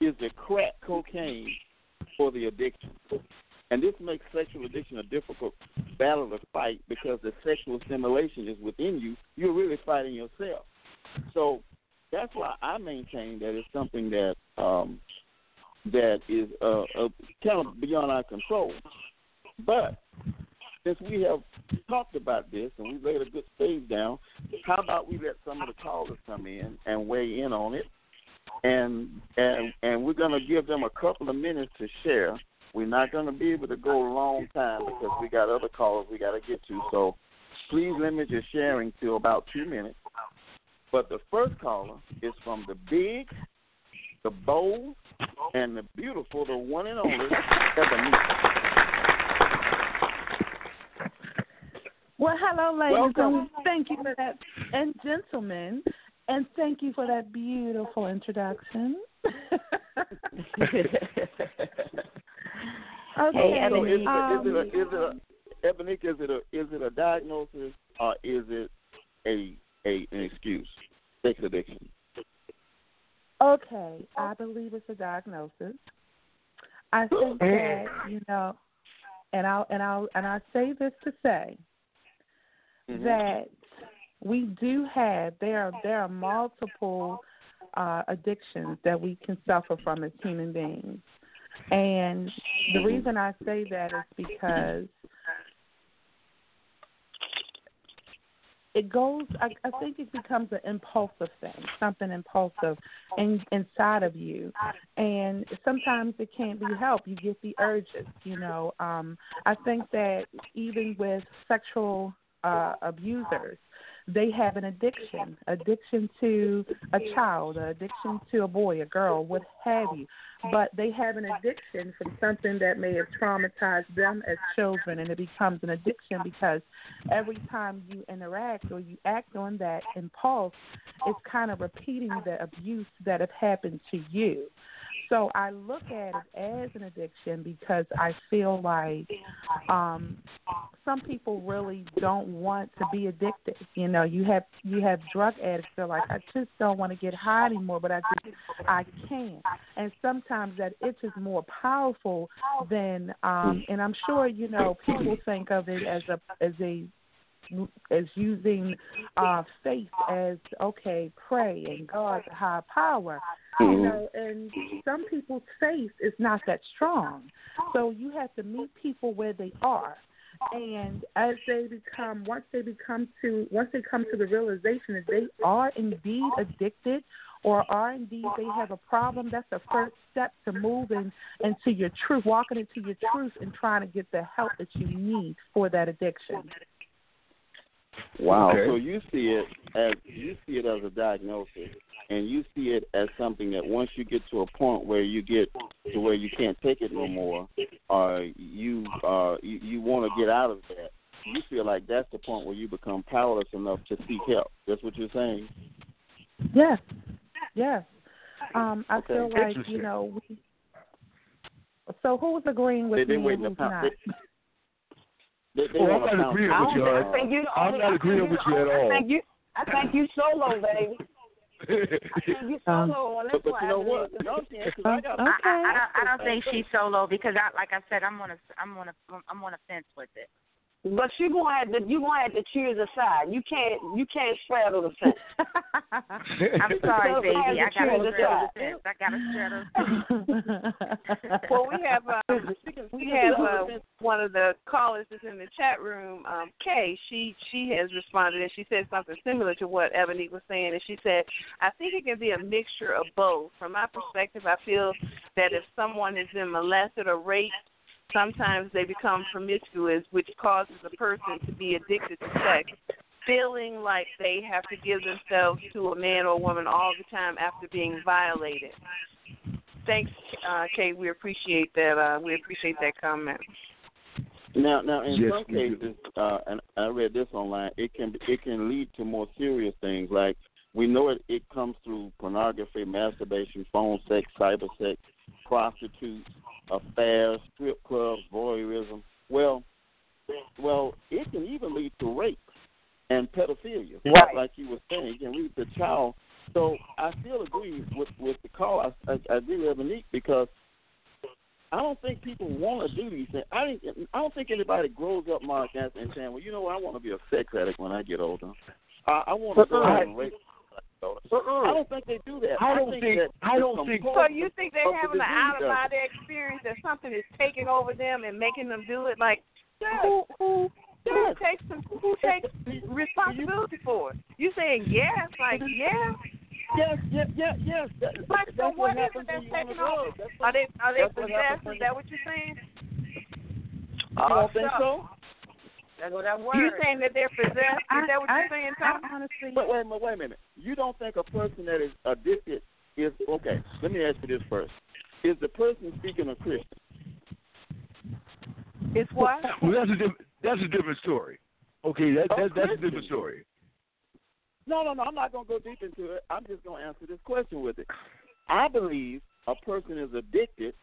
is the crack cocaine for the addiction. And this makes sexual addiction a difficult battle to fight because the sexual stimulation is within you. You're really fighting yourself. So that's why I maintain that it's something that um, that is uh, uh, kind of beyond our control. But since we have talked about this and we've laid a good stage down, how about we let some of the callers come in and weigh in on it? And and and we're to give them a couple of minutes to share. We're not to be able to go a long time because we got other callers we got to get to. So please limit your sharing to about two minutes. But the first caller is from the big, the bold, and the beautiful, the one and only Ebony. Well, hello, ladies, Welcome. and thank you for that, and gentlemen, and thank you for that beautiful introduction. okay, So is it, um, is it, a, is it a, Ebony, is it a is it a diagnosis or is it a a an excuse? Sex addiction. Okay, I believe it's a diagnosis. I think that you know, and I'll and I'll and I say this to say Mhm. that we do have there are there are multiple uh, addictions that we can suffer from as human beings, and the reason I say that is because it goes I, I think it becomes an impulsive thing something impulsive in, inside of you. And sometimes it can't be helped. You get the urges you know. Um i think that even with sexual uh abusers. They have an addiction addiction to a child addiction to a boy a girl what have you. But they have an addiction from something that may have traumatized them as children and it becomes an addiction because every time you interact or you act on that impulse it's kind of repeating the abuse that have happened to you so I look at it as an addiction because I feel like um some people really don't want to be addicted. You know, you have you have drug addicts are like, I just don't want to get high anymore, but I just I can't. And sometimes that itch is more powerful than um and I'm sure, you know, people think of it as a as a as using uh faith as okay, pray and God's high power. You know, and some people's faith is not that strong. So you have to meet people where they are. And as they become once they become to once they come to the realization that they are indeed addicted or are indeed they have a problem, that's the first step to moving into your truth, walking into your truth and trying to get the help that you need for that addiction. Wow. Okay. So you see it as you see it as a diagnosis, and you see it as something that once you get to a point where you get to where you can't take it no more, or you uh you, you want to get out of that, you feel like that's the point where you become powerless enough to seek help. That's what you're saying. Yes. Yes. Um, I Okay. feel like, you know, we, so who's agreeing with They- they me waiting and who's not? They, they oh, Well, want I'm not agreeing with you, I think you the I'm only- not agreeing with you at I all. think you, I think you solo, baby. I think you um, solo on this But, but you know what? Y'all I I, I, I don't. I don't think she's solo because I, like I said, I'm on a, I'm on a, I'm on a fence with it. But you gonna have to you gonna have to choose a side. You can't you can't straddle the fence. I'm sorry, So baby. I have I got to a straddle side. the fence. I got to straddle. well, we have um, we have uh, one of the callers that's in the chat room, um, Kay. She she has responded and she said something similar to what Ebony was saying, and she said, "I think it can be a mixture of both. From my perspective, I feel that if someone has been molested or raped, sometimes they become promiscuous, which causes a person to be addicted to sex, feeling like they have to give themselves to a man or woman all the time after being violated. Thanks, uh, Kay. We appreciate that. Uh, we appreciate that comment. Now, now, in Yes, some cases, uh, and I read this online, it can it can lead to more serious things. Like we know it it comes through pornography, masturbation, phone sex, cyber sex, prostitutes, affairs, strip clubs, voyeurism. Well, well, it can even lead to rape and pedophilia. Right. Like you were saying, it can lead to child. So I still agree with with the call. I, I, I agree with Monique because I don't think people want to do these things. I think I don't think anybody grows up, Mark, and and saying, "Well, you know what? I want to be a sex addict when I get older. I, I want to go uh-uh. out and rape." Uh-uh. I don't think they do that. I don't think, think- I don't think- So you think they're having an out of of body experience that something is taking over them and making them do it? Like who who who takes some, who takes responsibility for it? You saying yes? Like yeah? Yes, yes, yes, yes. That, Like so that's what what is happens it that's when you taking over? drugs. That's Are they are they that's what possessed? when Is that what you're saying? I don't think uh, so? That's what that word. You saying that they're possessed? Is that what I, you're saying, I Tom? honestly, Wait, wait a minute, wait a minute. You don't think a person that is addicted is okay? Let me ask you this first: Is the person speaking a Christian? It's what? Well, that's a diff- that's a different story. Okay, that, that that's a different story. No, no, no. I'm not going to go deep into it. I'm just going to answer this question with it. I believe a person is addicted,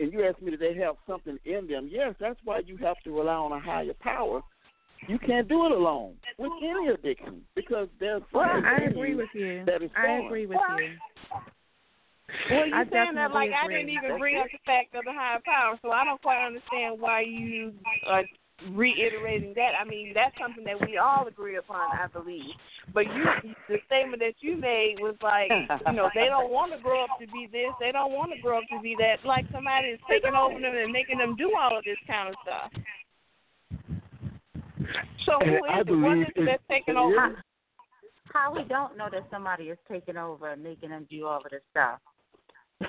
and you ask me, do they have something in them? Yes, that's why you have to rely on a higher power. You can't do it alone with any addiction because there's well, something I in agree you with you. that is I agree with Well, you. Well, you I saying that definitely like I didn't even That's bring up the fact of the higher power, so I don't quite understand why you are reiterating that. I mean, that's something that we all agree upon, I believe. But you, the statement that you made was like, you know, they don't want to grow up to be this, they don't want to grow up to be that. Like somebody is taking over them and making them do all of this kind of stuff. So who And is I it? What believe is it it- that's taking over? How we don't know that somebody is taking over and making them do all of this stuff?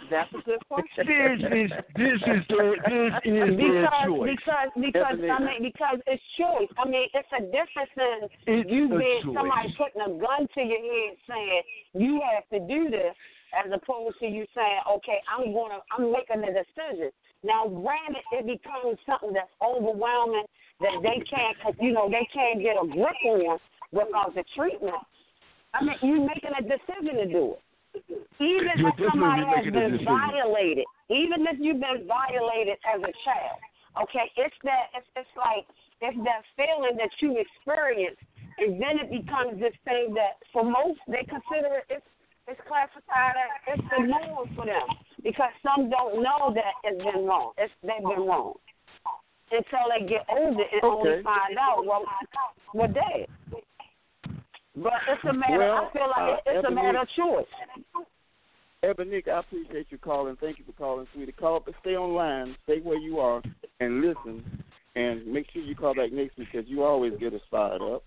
That's a good question. This is this is their this is their because choice. because because I mean because it's choice. I mean it's a difference in It's you being choice. somebody putting a gun to your head saying you have to do this, as opposed to you saying okay I'm gonna I'm making a decision. Now granted it becomes something that's overwhelming that they can't you know they can't get a grip on because the treatment. I mean you're making a decision to do it. Even You're if somebody has been violated, even if you've been violated as a child, okay, it's that it's, it's like it's that feeling that you experience, and then it becomes this thing that for most they consider it it's it's classified as it's the norm for them because some don't know that it's been wrong. It's they've been wrong until they get older and only find out well what they. But it's a matter. Well, I feel like uh, it- it's a matter of choice. Ebonique, I appreciate you calling. Thank you for calling, sweetie. Call up and stay online. Stay where you are and listen. And make sure you call back next week because you always get us fired up.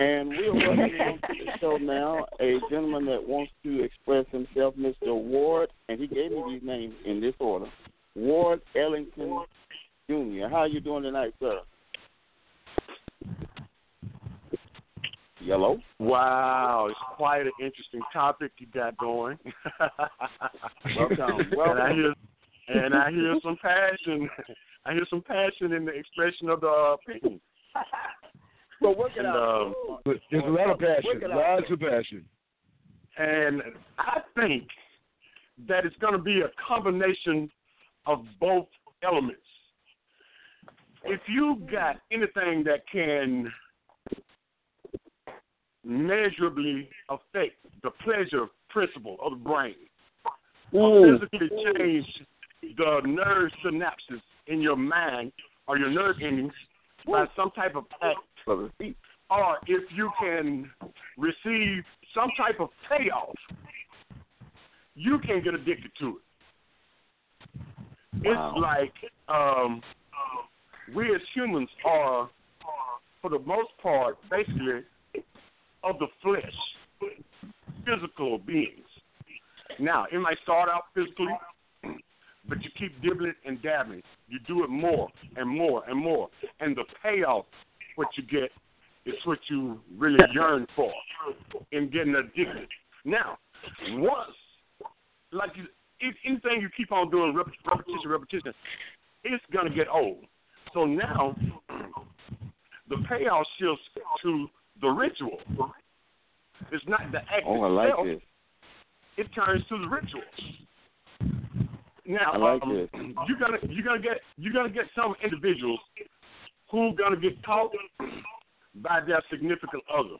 And we're welcoming on to the show now a gentleman that wants to express himself, Mr. Ward, and he gave me these names in this order. Ward Ellington Jr. How are you doing tonight, sir? Yellow. Wow, it's quite an interesting topic you got going. Welcome. and I hear and I hear some passion. I hear some passion in the expression of the uh, opinion. So work it And, out. um, There's a lot of passion, Work it out. lots of passion. And I think that it's going to be a combination of both elements. If you got anything that can measurably affect the pleasure principle of the brain, or physically change the nerve synapses in your mind or your nerve endings by some type of act, or if you can receive some type of payoff, you can get addicted to it. Wow. It's like um, we as humans are, for the most part, basically of the flesh, physical beings. Now, it might start out physically, but you keep dibbling and dabbling. You do it more and more and more, and the payoff, what you get, is what you really yearn for in getting addicted. Now, once, like you, if anything you keep on doing repetition, repetition, it's gonna get old. So now, the payoff shifts to the ritual. It's not the act Oh, I like itself. this. It turns to the ritual. Now, I like um, this. you're gonna you're gonna get you're gonna get some individuals who gonna get taught by their significant other,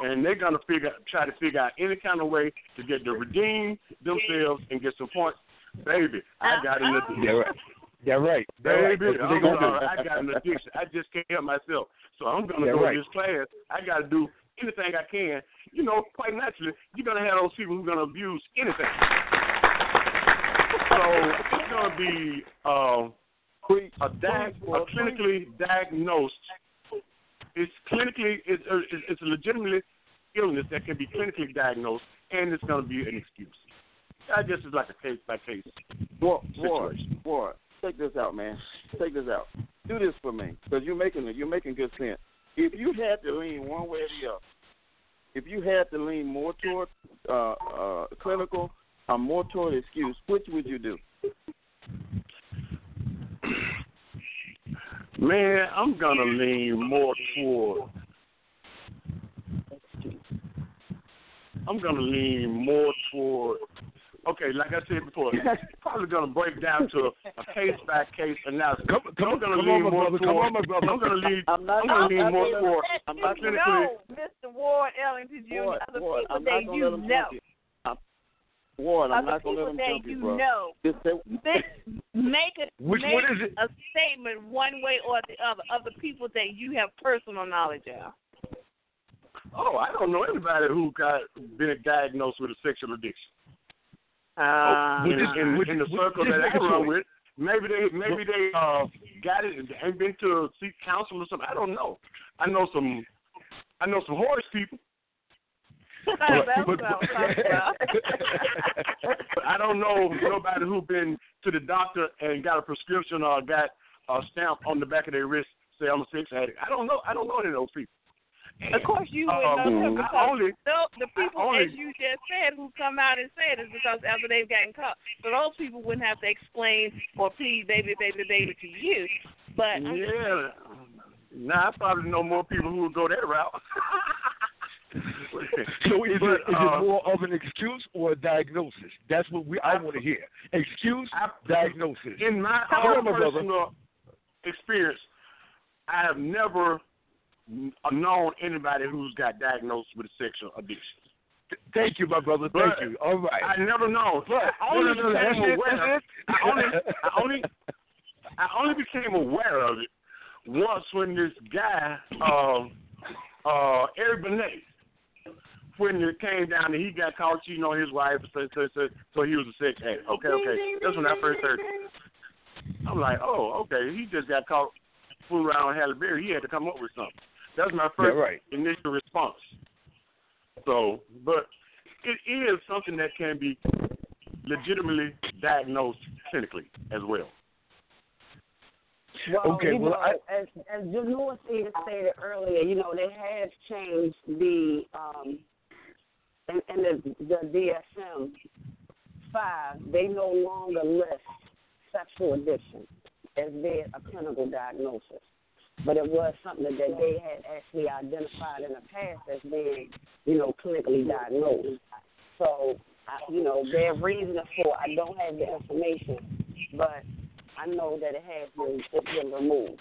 and they're gonna figure try to figure out any kind of way to get to redeem themselves and get some points. Baby, I got an addiction. Yeah, right. Yeah, right. Right. Baby, That's what they I'm gonna sorry, do. I got an addiction. I just can't help myself. So I'm gonna Yeah, go right. to this class. I gotta do anything I can. You know, quite naturally, you're gonna have those people who are gonna abuse anything. So it's gonna be uh, a, di- a clinically diagnosed. It's clinically it's, it's a legitimately illness that can be clinically diagnosed, and it's gonna be an excuse. I guess it's like a case by case Boy, boy, situation. Check this out, man. Take this out. Do this for me, because you're making it. You're making good sense. If you had to lean one way or the other, if you had to lean more toward uh, uh, clinical or more toward excuse, which would you do? Man, I'm gonna lean more toward. I'm gonna lean more toward. Okay, like I said before, it's probably gonna break down to a case by case analysis. Come, come, I'm gonna come lean on, more brother. toward. Come on, my brother. I'm gonna lean. I'm not I'm gonna gonna- lean more I'm not toward. I'm you not clinically. know, Mr. Ward, Ellington Jr., Ward, other Ward, people I'm that you know, you. I'm, Ward, I'm other not gonna people let them jump you, you bro. know, Just say, make a Which make one is it? a statement one way or the other of the people that you have personal knowledge of. Oh, I don't know anybody who got been diagnosed with a sexual addiction. Uh, in, in, which- in the circle that I a run with, maybe they maybe they uh got it and ain't been to seek counsel or something. I don't know. I know some I know some horse people, That's what I was about. but I don't know nobody who been to the doctor and got a prescription or got a stamp on the back of their wrist say I'm a sex addict. I don't know. I don't know any of those people. Of course, you would Um, know them because only- tho- the people, only- as you just said, who come out and say it is because after they've gotten caught. So those people wouldn't have to explain or plead, baby, baby, baby to you. But Yeah. Now I probably know more people who would go that route. So is, But, it, is uh, it more of an excuse or a diagnosis? That's what we I, want to hear. Excuse, diagnosis. In my own my brother. personal experience, I have never n- known anybody who's got diagnosed with a sexual addiction. Thank you, my brother. But Thank you. All right. I never know. But- I only no, no, no, became aware. it. I only, I only, I only became aware of it once when this guy, um, uh, Eric Benet, when it came down and he got caught cheating on his wife, so, so, so, so he was a sex addict. Okay, okay. That's when I first heard it. I'm like, oh, okay. He just got caught fooling around Halle Berry. He had to come up with something. That's my first Yeah, right. initial response. So, but it is something that can be legitimately diagnosed clinically as well. Well, Okay, well, know, I- as as Janua stated stated earlier, you know, they have changed the um in, in the the DSM five, they no longer list sexual addiction as being a clinical diagnosis. But it was something that they had actually identified in the past as being, you know, clinically diagnosed. So, I, you know, their reason for I don't have the information, but I know that it has been it's been removed.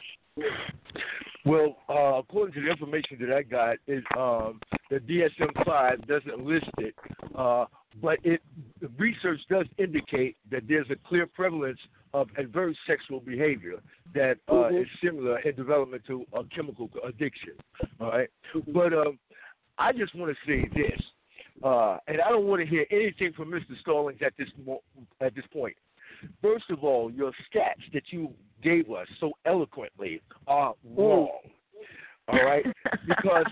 Well, uh, according to the information that I got, is um, the DSM five doesn't list it, uh, but it research does indicate that there's a clear prevalence of adverse sexual behavior that uh, Mhm. is similar in development to a chemical addiction. All right, but um, I just want to say this, uh, and I don't want to hear anything from Mr. Stallings at this mo- at this point. First of all, your stats that you gave us so eloquently are wrong. All right, because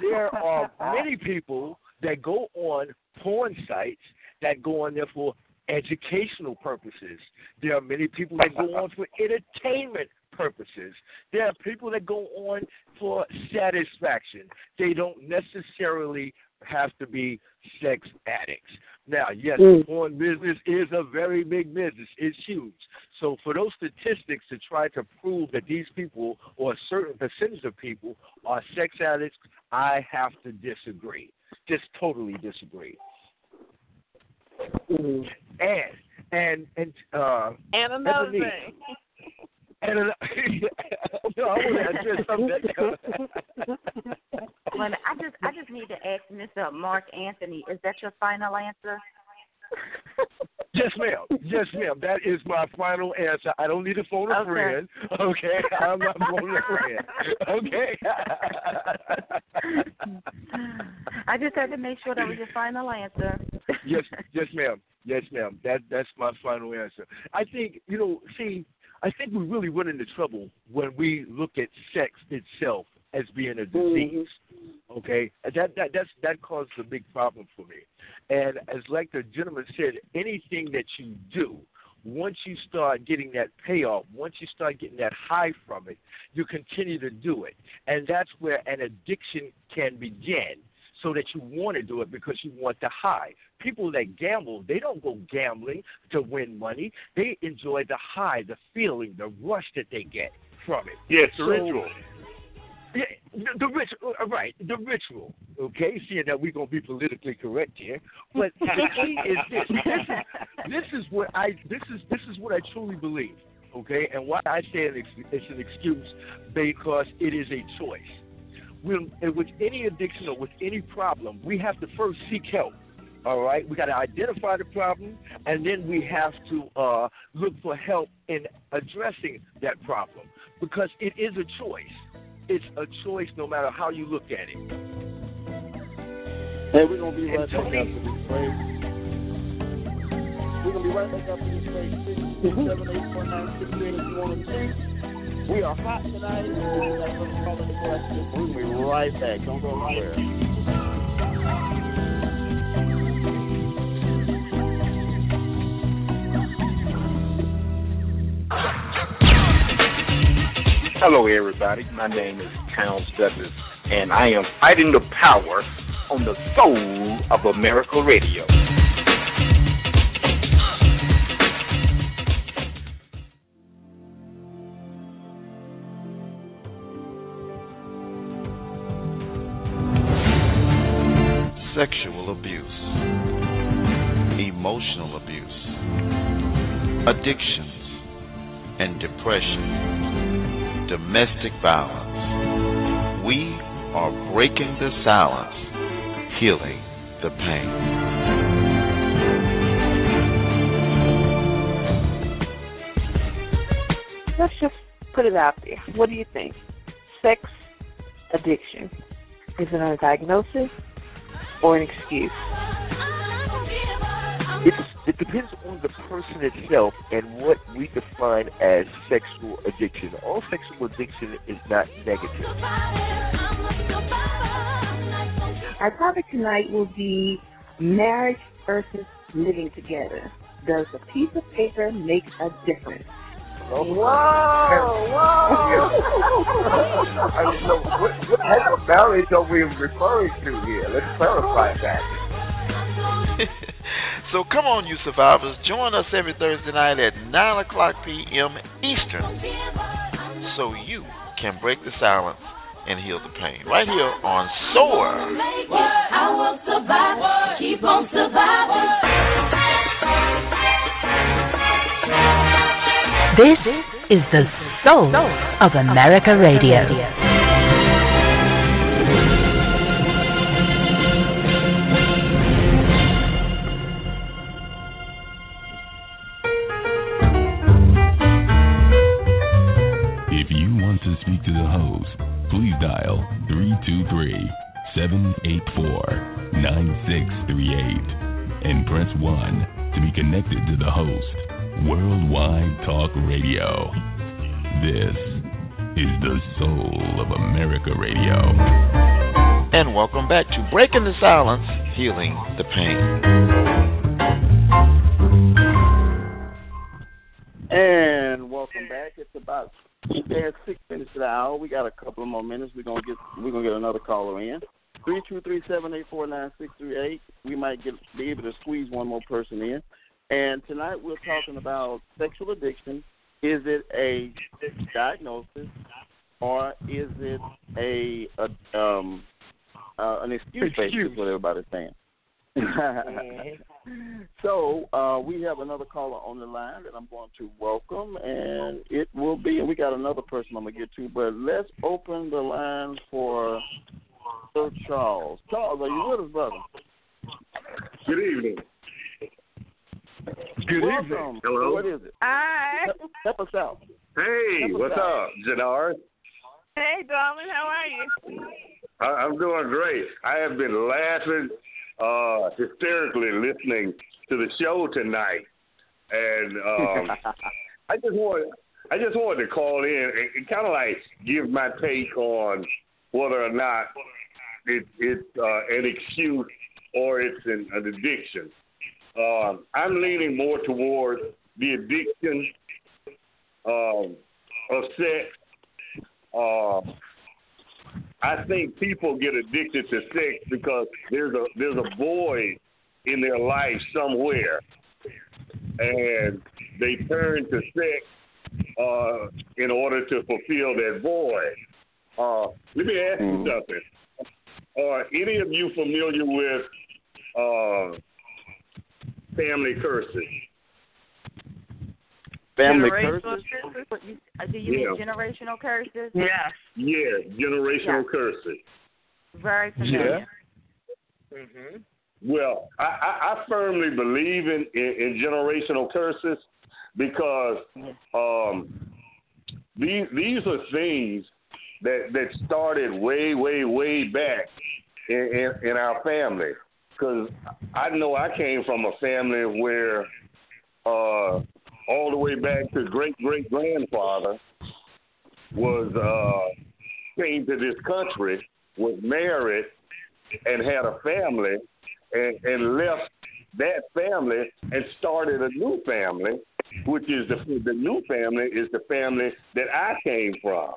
there are many people that go on porn sites that go on there for educational purposes. There are many people that go on for entertainment purposes. There are people that go on for satisfaction. They don't necessarily have to be sex addicts. Now, yes, Mm. porn business is a very big business. It's huge. So for those statistics to try to prove that these people or a certain percentage of people are sex addicts, I have to disagree. Just totally disagree. And and and uh And another Ebony, thing. And an- no, I want to address something. Well, I just I just need to ask Mr. Mark Anthony, is that your final answer? Yes, ma'am. Yes, ma'am. That is my final answer. I don't need to phone a Okay. friend. Okay, I'm not phoning a friend. Okay. I just had to make sure that was your final answer. yes, yes, ma'am. Yes, ma'am. That that's my final answer. I think you know. See, I think we really run into trouble when we look at sex itself as being a disease. Mm-hmm. Okay, that that that's that causes a big problem for me. And as like the gentleman said, anything that you do, once you start getting that payoff, once you start getting that high from it, you continue to do it, and that's where an addiction can begin. So that you want to do it because you want the high. People that gamble, they don't go gambling to win money. They enjoy the high, the feeling, the rush that they get from it. Yes, the So- ritual. Yeah, the, the ritual, uh, right? The ritual. Okay, seeing that we're gonna be politically correct here, but the key is this. This is, this is what I. This is this is what I truly believe. Okay, and why I say it, it's an excuse because it is a choice. When with any addiction or with any problem, we have to first seek help. All right, we got to identify the problem, and then we have to uh, look for help in addressing that problem because it is a choice. It's a choice no matter how you look at it. Hey, we're gonna be And right back after this break. We're gonna be right back after this break. Six seven eight four nine six eight if you want to. We are hot tonight. We got another call in the question. We're gonna be right back. Don't go anywhere. Hello, everybody. My name is Towns Douglas, and I am fighting the power on the soul of America Radio. sexual abuse, emotional abuse, addictions and depression, domestic violence. We are breaking the silence, healing the pain. Let's just put it out there. What do you think? Sex addiction. Is it a diagnosis or an excuse? It's, it depends on the person itself and what we define as sexual addiction. All sexual addiction is not negative. Our topic tonight will be marriage versus living together. Does a piece of paper make a difference? Whoa, whoa. I mean, no, what, what type of marriage are we referring to here? Let's clarify that. So come on, you survivors, join us every Thursday night at 9 o'clock p.m. Eastern so you can break the silence and heal the pain. Right here on SOAR. I will survive. Keep on surviving. This is the soul of America Radio. 323 784 9638 and press 1 to be connected to the host. Worldwide Talk Radio. This is the soul of America Radio. And welcome back to Breaking the Silence, Healing the Pain. The hour. We got a couple of more minutes. We're gonna get we're gonna get another caller in. Three two three seven eight four nine six three eight. We might get be able to squeeze one more person in. And tonight we're talking about sexual addiction. Is it a diagnosis or is it a, a um uh, an excuse, basically, what everybody's saying. so uh, we have another caller on the line that I'm going to welcome, and it will be. And we got another person I'm gonna get to, but let's open the line for Sir Charles. Charles, are you with us, brother? Good evening. Good Welcome. evening. Hello. What is it? Hi. Help, help us out. Hey, help what's out. up, Janard? Hey, darling, how are you? I, I'm doing great. I have been laughing uh, hysterically listening to the show tonight, and um, I just want I just wanted to call in and, and kind of like give my take on whether or not it, it's uh, an excuse or it's an, an addiction. Um, I'm leaning more toward the addiction um, of sex. Uh, I think people get addicted to sex because there's a there's a void in their life somewhere, and they turn to sex uh, in order to fulfill that void. Uh, let me ask you something. Are any of you familiar with uh, family curses? Family generational curses? What you- uh, Do you mean generational curses? Yes. Yeah, generational Yeah. curses. Very familiar. Mm-hmm. Well, I, I, I firmly believe in, in, in generational curses because um, these these are things that that started way, way, way back in, in, in our family. Because I know I came from a family where uh, all the way back to great great grandfather was uh, came to this country, was married, and had a family, and, and left that family and started a new family, which is the the new family is the family that I came from,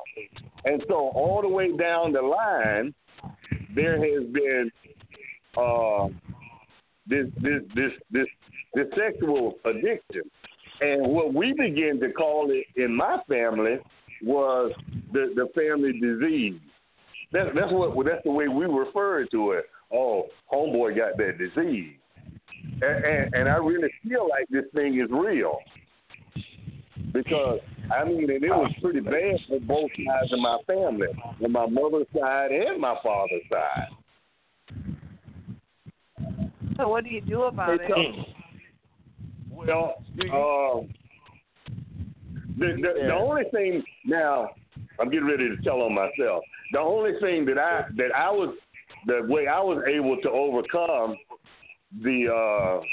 and so all the way down the line, there has been uh, this this this this this sexual addiction, and what we began to call it in my family was the the family disease. That's that's what that's the way we referred to it. Oh, homeboy got that disease, and, and and I really feel like this thing is real because I mean, and it was pretty bad for both sides of my family, on my mother's side and my father's side. So what do you do about Hey, it? Well, uh, the the, the only thing now I'm getting ready to tell on myself. The only thing that I that I was the way I was able to overcome the uh,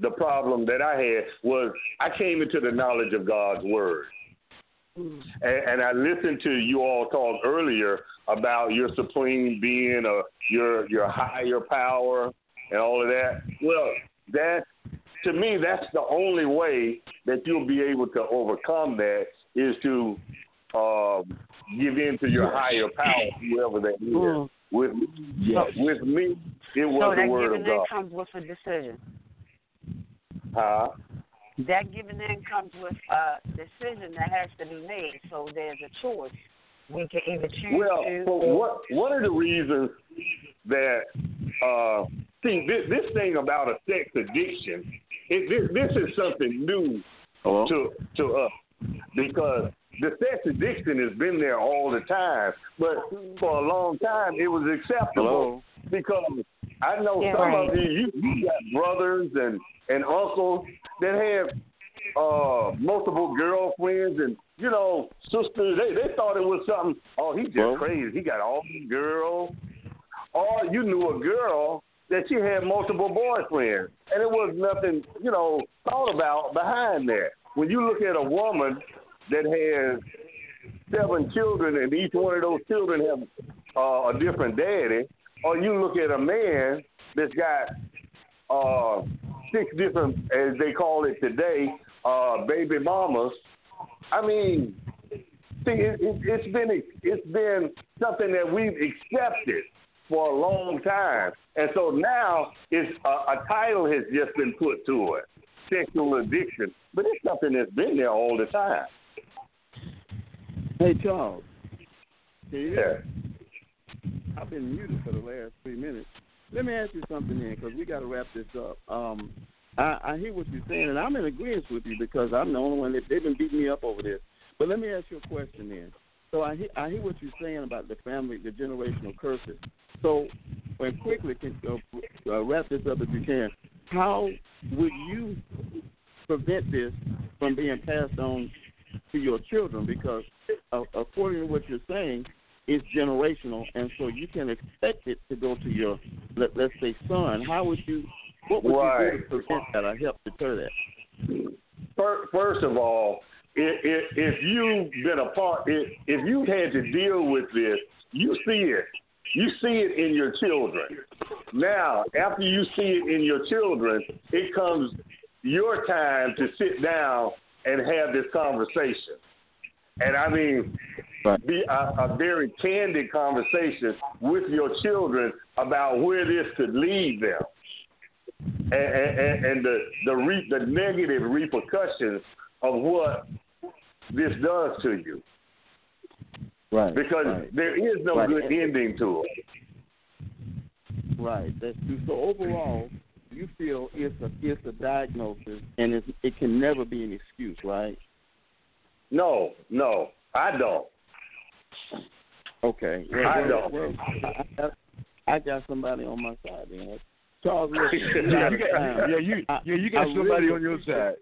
the problem that I had was I came into the knowledge of God's word. And, and I listened to you all talk earlier about your supreme being, or your your higher power, and all of that. Well, that to me, that's the only way that you'll be able to overcome that is to uh, give in to your higher power, whoever that is. Mm. With Yes. with me, it was so the that word giving of in God. comes with a decision. Huh? That giving in comes with a decision that has to be made. So there's a choice. We can either choose Well, to. so what, one of the reasons that uh, see this, this thing about a sex addiction, it, this, this is something new to to us because the sex addiction has been there all the time, but for a long time it was acceptable because I know Yeah, some right. of you, you you got brothers and and uncles that have uh multiple girlfriends and you know sisters. They they thought it was something. Oh, he's just Well- crazy. He got all these girls. Or you knew a girl that she had multiple boyfriends, and it was nothing you know thought about behind that. When you look at a woman that has seven children and each one of those children have uh, a different daddy, or you look at a man that's got uh, six different, as they call it today, uh, baby mamas. I mean, see, it, it, it's been it's been something that we've accepted for a long time, and so now it's a, a title has just been put to it, sexual addiction, but it's something that's been there all the time. Hey Charles, Yeah. I've been muted for the last three minutes. Let me ask you something then, because we got to wrap this up. Um, I, I hear what you're saying, and I'm in agreement with you because I'm the only one that they've been beating me up over this. But let me ask you a question then. So I hear, I hear what you're saying about the family, the generational curses. So, and quickly, can, uh, uh, wrap this up if you can. How would you prevent this from being passed on to your children? Because uh, according to what you're saying, it's generational, and so you can expect it to go to your, let, let's say, son. How would you, what would you do to prevent that or help deter that? Fir- First of all, if, if, you've been a part, if, if you had to deal with this, you see it. You see it in your children. Now, after you see it in your children, it comes your time to sit down and have this conversation. And I mean, be a, a very candid conversation with your children about where this could lead them and, and, and the the, re, the negative repercussions of what this does to you. Right. Because right. there is no Right. good ending to it. Right. That's true. So overall, you feel it's a it's a diagnosis, and it's, it can never be an excuse, right? No, no, I don't. Okay. Well, I don't. Well, I, I, I got somebody on my side. Then. Charles, listen, Yeah, you got- yeah, you- yeah, you got I somebody really on your side.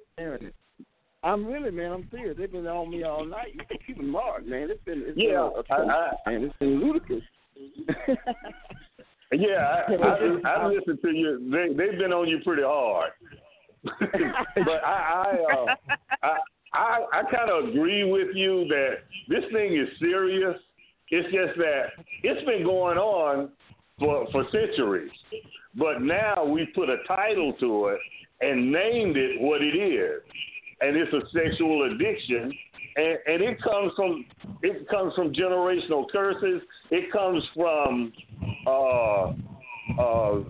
I'm really, man. I'm serious. They've been on me all night. You can keep them hard, man. It's been, it's Yeah, been a, a I- I- and it's been ludicrous. Yeah, I, I, I listened to you. They they've been on you pretty hard. but I I, uh, I I I kind of agree with you that this thing is serious. It's just that it's been going on for for centuries, but now we put a title to it and named it what it is, and it's a sexual addiction. And, and it comes from it comes from generational curses. It comes from uh, uh,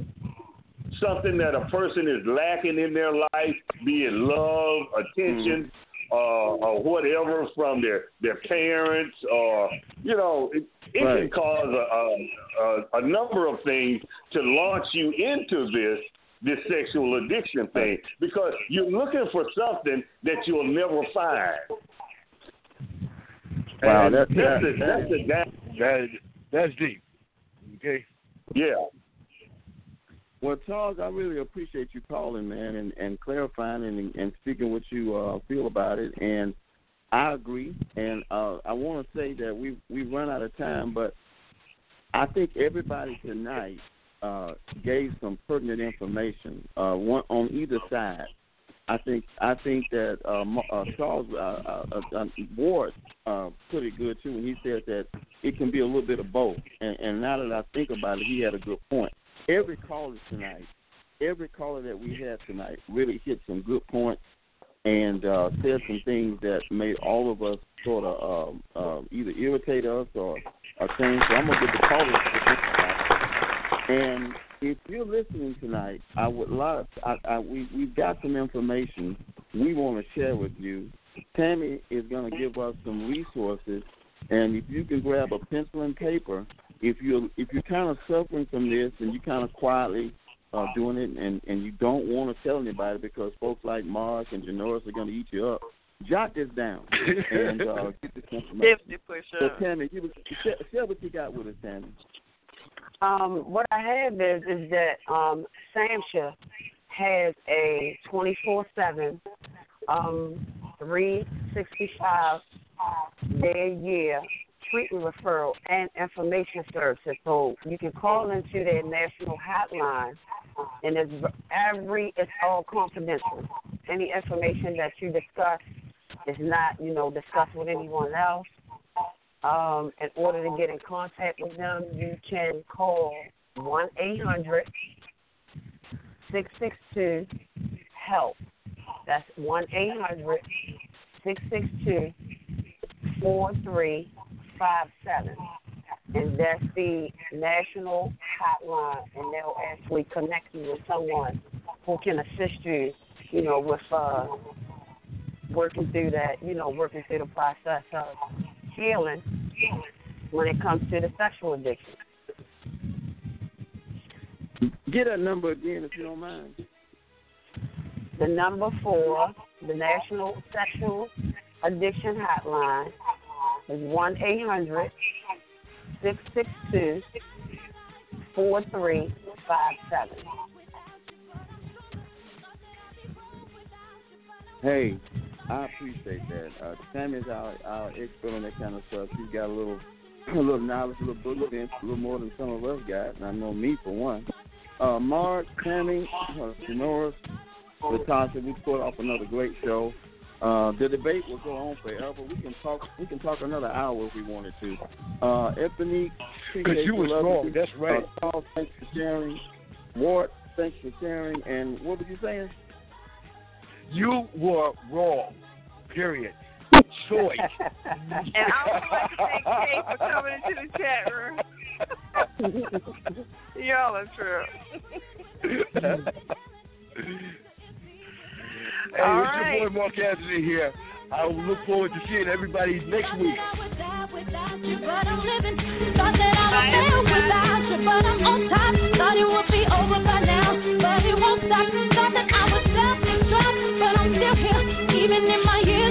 something that a person is lacking in their life, be it love, attention, uh, or whatever from their their parents, or you know, it, it can cause a, a, a, a number of things to launch you into this this sexual addiction thing because you're looking for something that you'll never find. Wow, And that- that's that- that's the that, that that's deep. Okay. Yeah. Well, Charles, I really appreciate you calling, man, and, and clarifying and, and speaking what you uh, feel about it. And I agree. And uh, I want to say that we we run out of time, but I think everybody tonight uh, gave some pertinent information, uh, one on either side. I think I think that uh, uh, Charles uh, uh, uh, uh, Ward uh, put it good too when he said that it can be a little bit of both. And, and now that I think about it, he had a good point. Every caller tonight, every caller that we had tonight really hit some good points and uh, said some things that made all of us sort of um, uh, either irritate us or, or change. So I'm gonna get the callers to think about it. And if you're listening tonight, I would love. I, I, we we've got some information we want to share with you. Tammy is going to give us some resources, and if you can grab a pencil and paper, if you're if you're kind of suffering from this and you're kind of quietly uh, doing it, and and you don't want to tell anybody because folks like Mark and Janoris are going to eat you up, jot this down and uh, get this information. Definitely for So sure. Tammy, give us, share, share what you got with us, Tammy. Um, what I have is is that um, SAMHSA has a 24/7, um, 365 day a year treatment referral and information services. So you can call into their national hotline, and it's every it's all confidential. Any information that you discuss is not you know discussed with anyone else. Um, in order to get in contact with them, you can call one eight hundred six six two help. That's one eight hundred six six two four three five seven, and that's the national hotline, and they'll actually connect you with someone who can assist you, you know, with uh, working through that, you know, working through the process of healing when it comes to the sexual addiction. Get that number again if you don't mind. The number for the National Sexual Addiction Hotline is one eight hundred six six two four three five seven. Hey, I appreciate that. Uh, Tammy's our our expert on that kind of stuff. She's got a little a little knowledge, a little book sense, a little more than some of us got, and I know me for one. Uh, Mark, Tammy, uh, Latasha, we put off another great show. Uh, the debate will go on forever. We can talk. We can talk another hour if we wanted to. Uh, Ebony, because you was wrong. That's right. Uh, Paul, thanks for sharing. Ward, thanks for sharing. And what were you saying? You were wrong. Period. Choice. and I would like to thank Kay for coming into the chat room. Y'all are true. Hey, All it's right. your boy Mark Anthony here. I look forward to seeing everybody next week. Thought I'm still here, even in my years.